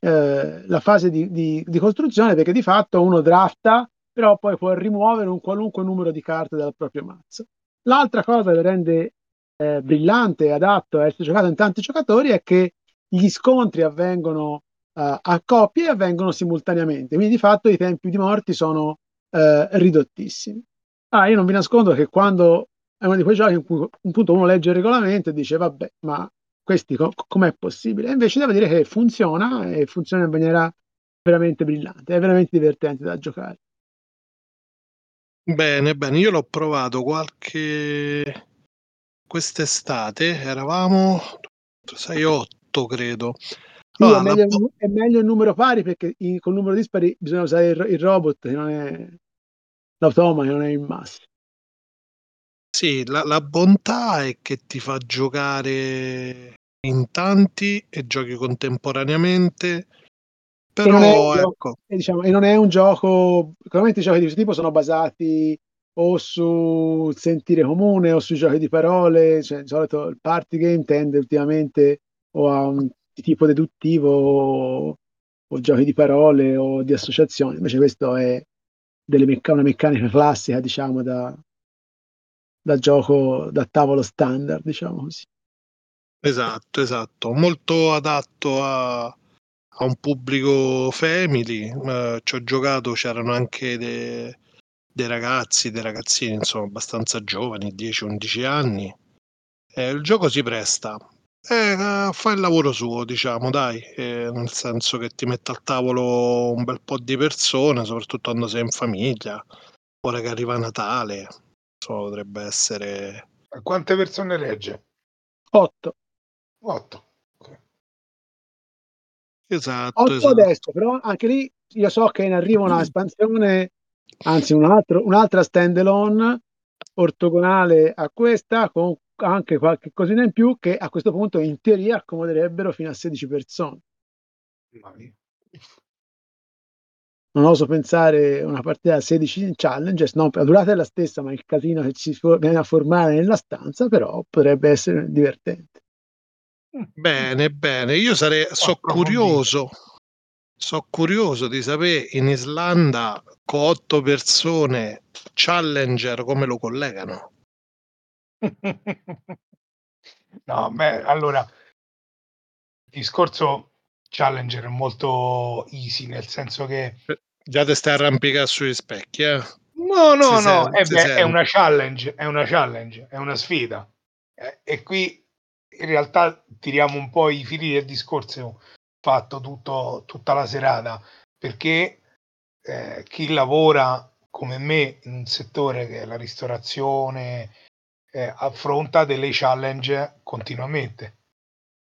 eh, la fase di, di- di costruzione, perché di fatto uno drafta, però poi può rimuovere un qualunque numero di carte dal proprio mazzo. L'altra cosa che rende eh, brillante e adatto a essere giocato in tanti giocatori è che gli scontri avvengono eh, a coppie e avvengono simultaneamente, quindi di fatto i tempi di morti sono eh, ridottissimi. Ah, io non vi nascondo che quando è uno di quei giochi in cui appunto uno legge il regolamento e dice vabbè, ma questi co- com'è possibile? E invece devo dire che funziona e funziona in maniera veramente brillante, è veramente divertente da giocare. Bene, bene, io l'ho provato qualche quest'estate eravamo 6-8 credo. Sì, Allora, è, la meglio, bo- è meglio il numero pari perché in- col numero dispari bisogna usare il, il robot, che non è l'automa, che non è il massimo. sì, la, la bontà è che ti fa giocare in tanti e giochi contemporaneamente, E non, è però ecco, e diciamo, e non è un gioco. Sicuramente i giochi di questo tipo sono basati o sul sentire comune o sui giochi di parole. Cioè, di solito il party game tende ultimamente o a un tipo deduttivo o, o giochi di parole o di associazione. Invece questo è delle mecca- una meccanica classica, diciamo, da, da gioco da tavolo standard, diciamo così. esatto, esatto, molto adatto a, a un pubblico family. eh, ci ho giocato, c'erano anche de- dei ragazzi, dei ragazzini, insomma, abbastanza giovani, 10-11 anni. Eh, il gioco si presta. Eh, fa il lavoro suo, diciamo, dai, eh, nel senso che ti mette al tavolo un bel po' di persone, soprattutto quando sei in famiglia, ora che arriva Natale, insomma, potrebbe essere... Quante persone regge? 8. 8. Esatto, 8 esatto. adesso, però anche lì io so che in arrivo una espansione, anzi un altro, un'altra standalone ortogonale a questa, con anche qualche cosina in più che a questo punto in teoria accomoderebbero fino a 16 persone. Non oso pensare una partita da 16 challengers, no, la durata è la stessa, ma il casino che ci viene a formare nella stanza, però potrebbe essere divertente. Bene, bene, io sarei, so curioso, so curioso di sapere in Islanda con otto persone Challenger come lo collegano. no, beh, allora il discorso Challenger è molto easy, nel senso che Già te stai arrampicando sugli specchi, eh? no, no, Si no, sente, eh beh, è una challenge, è una challenge, è una sfida. Eh, e qui in realtà tiriamo un po' i fili del discorso fatto tutto, tutta la serata, perché eh, chi lavora come me in un settore che è la ristorazione eh, affronta delle challenge continuamente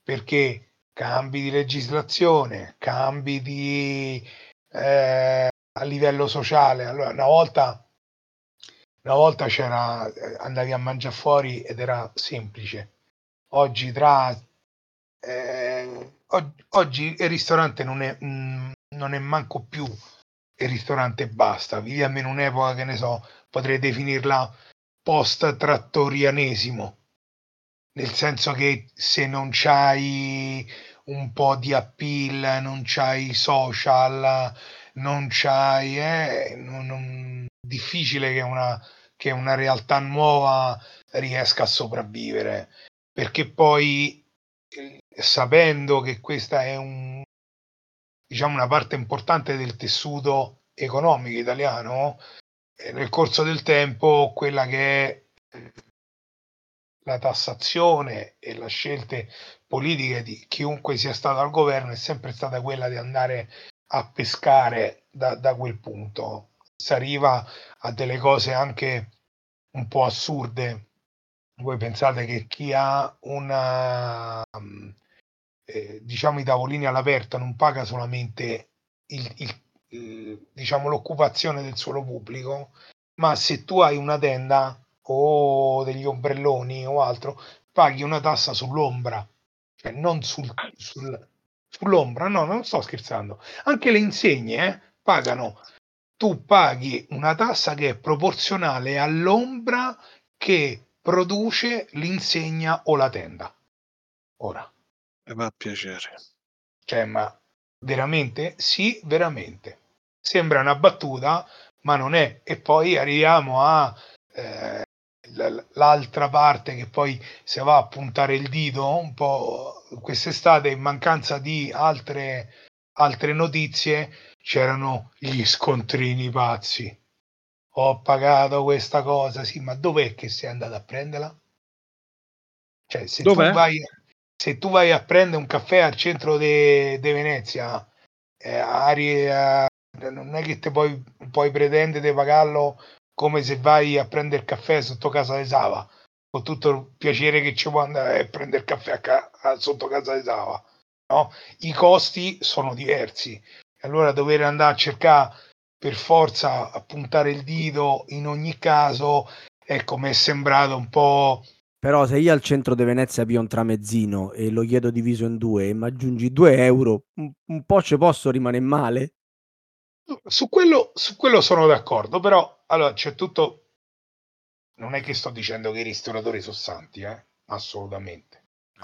perché cambi di legislazione, cambi di eh, a livello sociale. Allora, una volta, una volta c'era eh, andavi a mangiare fuori ed era semplice. Oggi tra eh, og- oggi il ristorante non è, mm, non è manco più il ristorante basta. Viviamo in un'epoca che ne so, potrei definirla post-trattorianesimo, nel senso che se non c'hai un po' di appeal, non c'hai social, non c'hai, eh, non, non- difficile che una, che una realtà nuova riesca a sopravvivere, perché poi eh, sapendo che questa è un, diciamo, una parte importante del tessuto economico italiano, eh, nel corso del tempo quella che è eh, la tassazione e le scelte politiche di chiunque sia stato al governo è sempre stata quella di andare a pescare da, da quel punto. Si arriva a delle cose anche un po' assurde. Voi pensate che chi ha una, mm, eh, diciamo, i tavolini all'aperto non paga solamente il, il- il- diciamo, l'occupazione del suolo pubblico, ma se tu hai una tenda o degli ombrelloni o altro, paghi una tassa sull'ombra, cioè non sul, sul- sull'ombra, no, non sto scherzando. Anche le insegne eh, pagano, tu paghi una tassa che è proporzionale all'ombra che produce l'insegna o la tenda. Ora, Mi fa piacere. cioè, ma veramente? Sì, veramente. Sembra una battuta, ma non è. E poi arriviamo a eh, l'altra parte che poi se va a puntare il dito un po' quest'estate in mancanza di altre, altre notizie c'erano gli scontrini pazzi. Ho pagato questa cosa, sì, ma dov'è che sei andato a prenderla? Cioè, se tu vai, se tu vai a prendere un caffè al centro di Venezia, eh, Ari, eh, non è che te puoi, puoi pretendere di pagarlo come se vai a prendere il caffè sotto casa di Sava. con tutto il piacere che ci può andare a prendere il caffè a ca- a- sotto casa di Sava. No? I costi sono diversi. Allora dover andare a cercare per forza a puntare il dito in ogni caso, ecco, mi è sembrato un po'... Però se io al centro di Venezia pio un tramezzino e lo chiedo diviso in due e mi aggiungi 2 euro, un, un po' ci posso rimanere male? Su quello, su quello sono d'accordo, però allora c'è tutto... Non è che sto dicendo che i ristoratori sono santi, eh? assolutamente.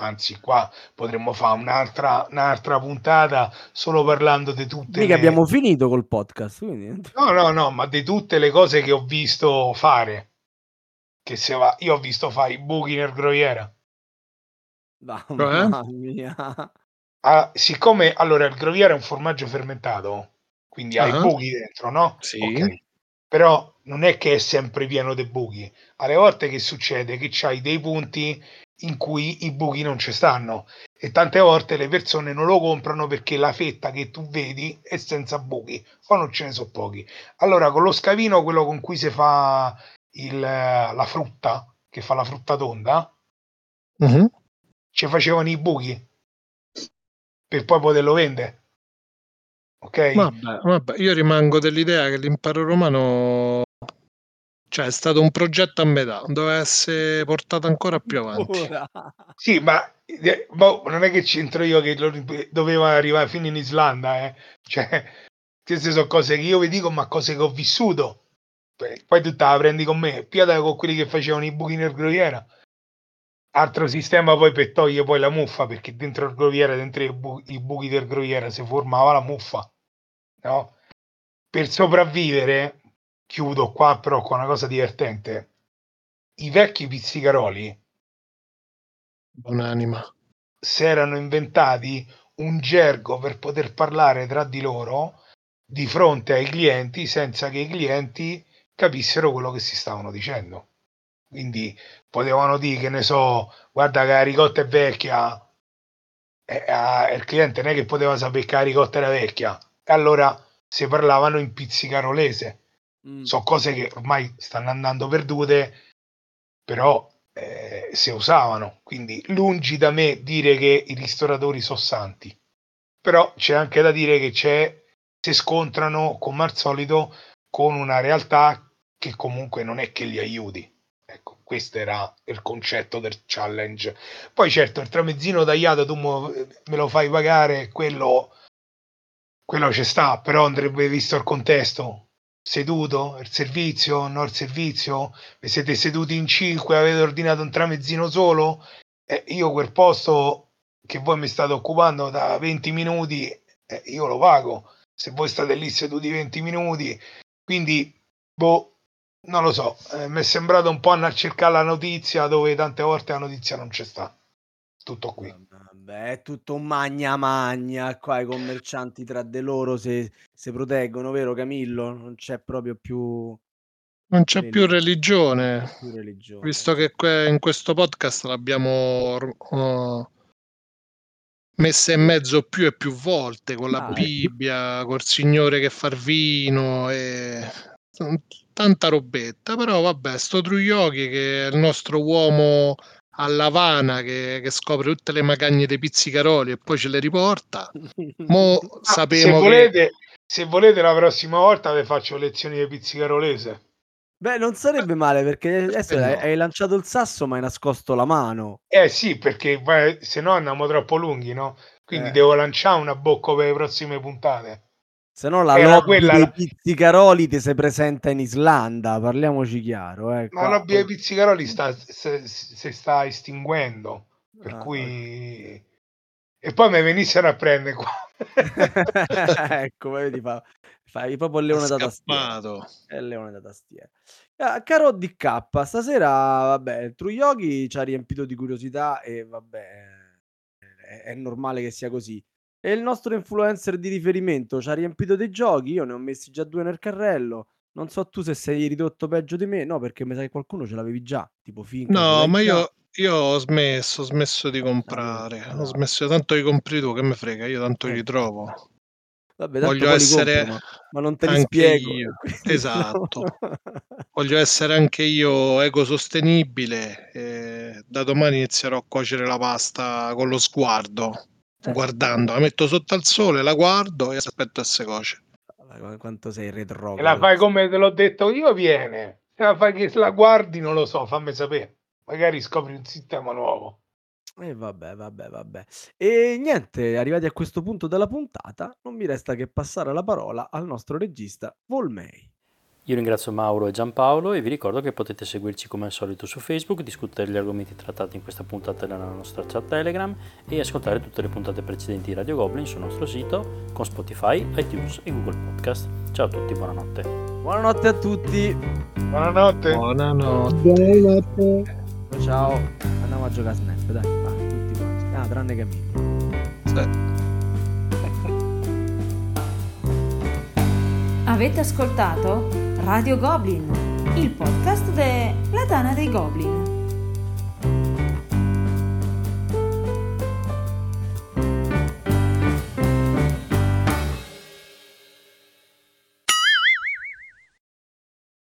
Anzi, qua potremmo fare un'altra, un'altra puntata solo parlando di tutte Mica le... abbiamo finito col podcast, quindi... No, no, no, ma di tutte le cose che ho visto fare. Che se va... Io ho visto fare i buchi nel groviera. Mamma mia. Ah, siccome allora il groviera è un formaggio fermentato, quindi ha i Ah. buchi dentro, no? Sì. Ok. Però non è che è sempre pieno di buchi. Alle volte che succede? Che c'hai dei punti in cui i buchi non ci stanno e tante volte le persone non lo comprano perché la fetta che tu vedi è senza buchi o non ce ne sono pochi. Allora con lo scavino, quello con cui si fa il- la frutta, che fa la frutta tonda, Mhm. ci facevano i buchi per poi poterlo vendere. Ok? Vabbè, vabbè, io rimango dell'idea che l'impero romano cioè, è stato un progetto a metà, doveva essere portato ancora più avanti. Ora. Sì, ma eh, boh, non è che c'entro io che lo- doveva arrivare fino in Islanda, eh. Cioè, queste sono cose che io vi dico, ma cose che ho vissuto. Poi poi tu te la prendi con me, piada con quelli che facevano i buchi nel groviera. Altro sistema poi per togliere poi la muffa, perché dentro il groviera, dentro i, bu- i buchi del groviera, si formava la muffa. No? Per sopravvivere, chiudo qua però con una cosa divertente. I vecchi pizzicaroli Buonanima. si erano inventati un gergo per poter parlare tra di loro di fronte ai clienti senza che i clienti capissero quello che si stavano dicendo. Quindi potevano dire che ne so, guarda che la ricotta è vecchia, e ah, il cliente non è che poteva sapere che la ricotta era vecchia, e allora si parlavano in pizzicarolese. Mm. Sono cose che ormai stanno andando perdute, però eh, si usavano. Quindi lungi da me dire che i ristoratori sono santi. Però c'è anche da dire che c'è, si scontrano come al solito con una realtà che comunque non è che li aiuti. Ecco, questo era il concetto del challenge. Poi certo, il tramezzino tagliato tu me lo fai pagare, quello, quello ci sta, però andrebbe visto il contesto. Seduto, il servizio, no il servizio, e siete seduti in cinque, avete ordinato un tramezzino solo, e io quel posto che voi mi state occupando da 20 minuti, eh, io lo pago. Se voi state lì seduti 20 minuti, quindi, boh, non lo so, eh, mi è sembrato un po' andare a cercare la notizia dove tante volte la notizia non c'è sta. Tutto qui. Vabbè, è tutto magna magna qua i commercianti tra di loro se si proteggono, vero Camillo? Non c'è proprio più, Non c'è più Religione. più religione. visto che que- in questo podcast l'abbiamo oh, messa in mezzo più e più volte con la Ah, Bibbia, col Signore che fa il vino e tanta robetta. Però vabbè, sto Trugliochi che è il nostro uomo a Lavana che, che scopre tutte le magagne dei pizzicaroli e poi ce le riporta. Mo Ah, se, sapemo che volete, se volete la prossima volta vi faccio lezioni di pizzicarolese. Beh, non sarebbe male perché adesso Eh, no. hai, lanciato il sasso ma hai nascosto la mano. Eh sì, perché poi, se no andiamo troppo lunghi, no? Quindi Eh. devo lanciare una bocca per le prossime puntate. Se no la Era lobby quella dei pizzicaroli ti si presenta in Islanda, parliamoci chiaro. Eh, Ma la lobbia dei pizzicaroli sta, si sta estinguendo, per Ah, cui... E poi mi venissero a prendere qua. ecco, vedi, fa, fai proprio il leone da tastiera. È il leone da tastiera. Ah, caro DK, stasera, vabbè, il True Yogi ci ha riempito di curiosità e vabbè, è, è normale che sia così. E il nostro influencer di riferimento ci ha riempito dei giochi, io ne ho messi già due nel carrello. Non so tu se sei ridotto peggio di me, no, perché mi sa che qualcuno ce l'avevi già, tipo Finca. ce No, ma già. io, io ho smesso, ho smesso di comprare. Ho smesso, tanto li compri tu, che me frega, io tanto li Eh. trovo. Vabbè, tanto Voglio li essere compro, ma, ma non te li anche spiego. io. quindi Esatto. Voglio essere anche io ecosostenibile. e da domani inizierò a cuocere la pasta con lo sguardo, Eh. guardando. La metto sotto al sole, la guardo e aspetto se cuoce. Quanto sei E la fai come te l'ho detto io, viene. Se la fai che la guardi, non lo so, fammi sapere. Magari scopri un sistema nuovo. E vabbè, vabbè, vabbè. E niente, arrivati a questo punto della puntata, non mi resta che passare la parola al nostro regista Volmei. Io ringrazio Mauro e Giampaolo e vi ricordo che potete seguirci come al solito su Facebook, discutere gli argomenti trattati in questa puntata nella nostra chat Telegram e ascoltare tutte le puntate precedenti di Radio Goblin sul nostro sito con Spotify, iTunes e Google Podcast. Ciao a tutti, buonanotte. Buonanotte a tutti. Buonanotte. Buonanotte. Buonanotte. Ciao. Andiamo a giocare a Snap, dai. vai, tutti quanti. Ah, tranne Camillo. Avete ascoltato Radio Goblin, il podcast della Tana dei Goblin.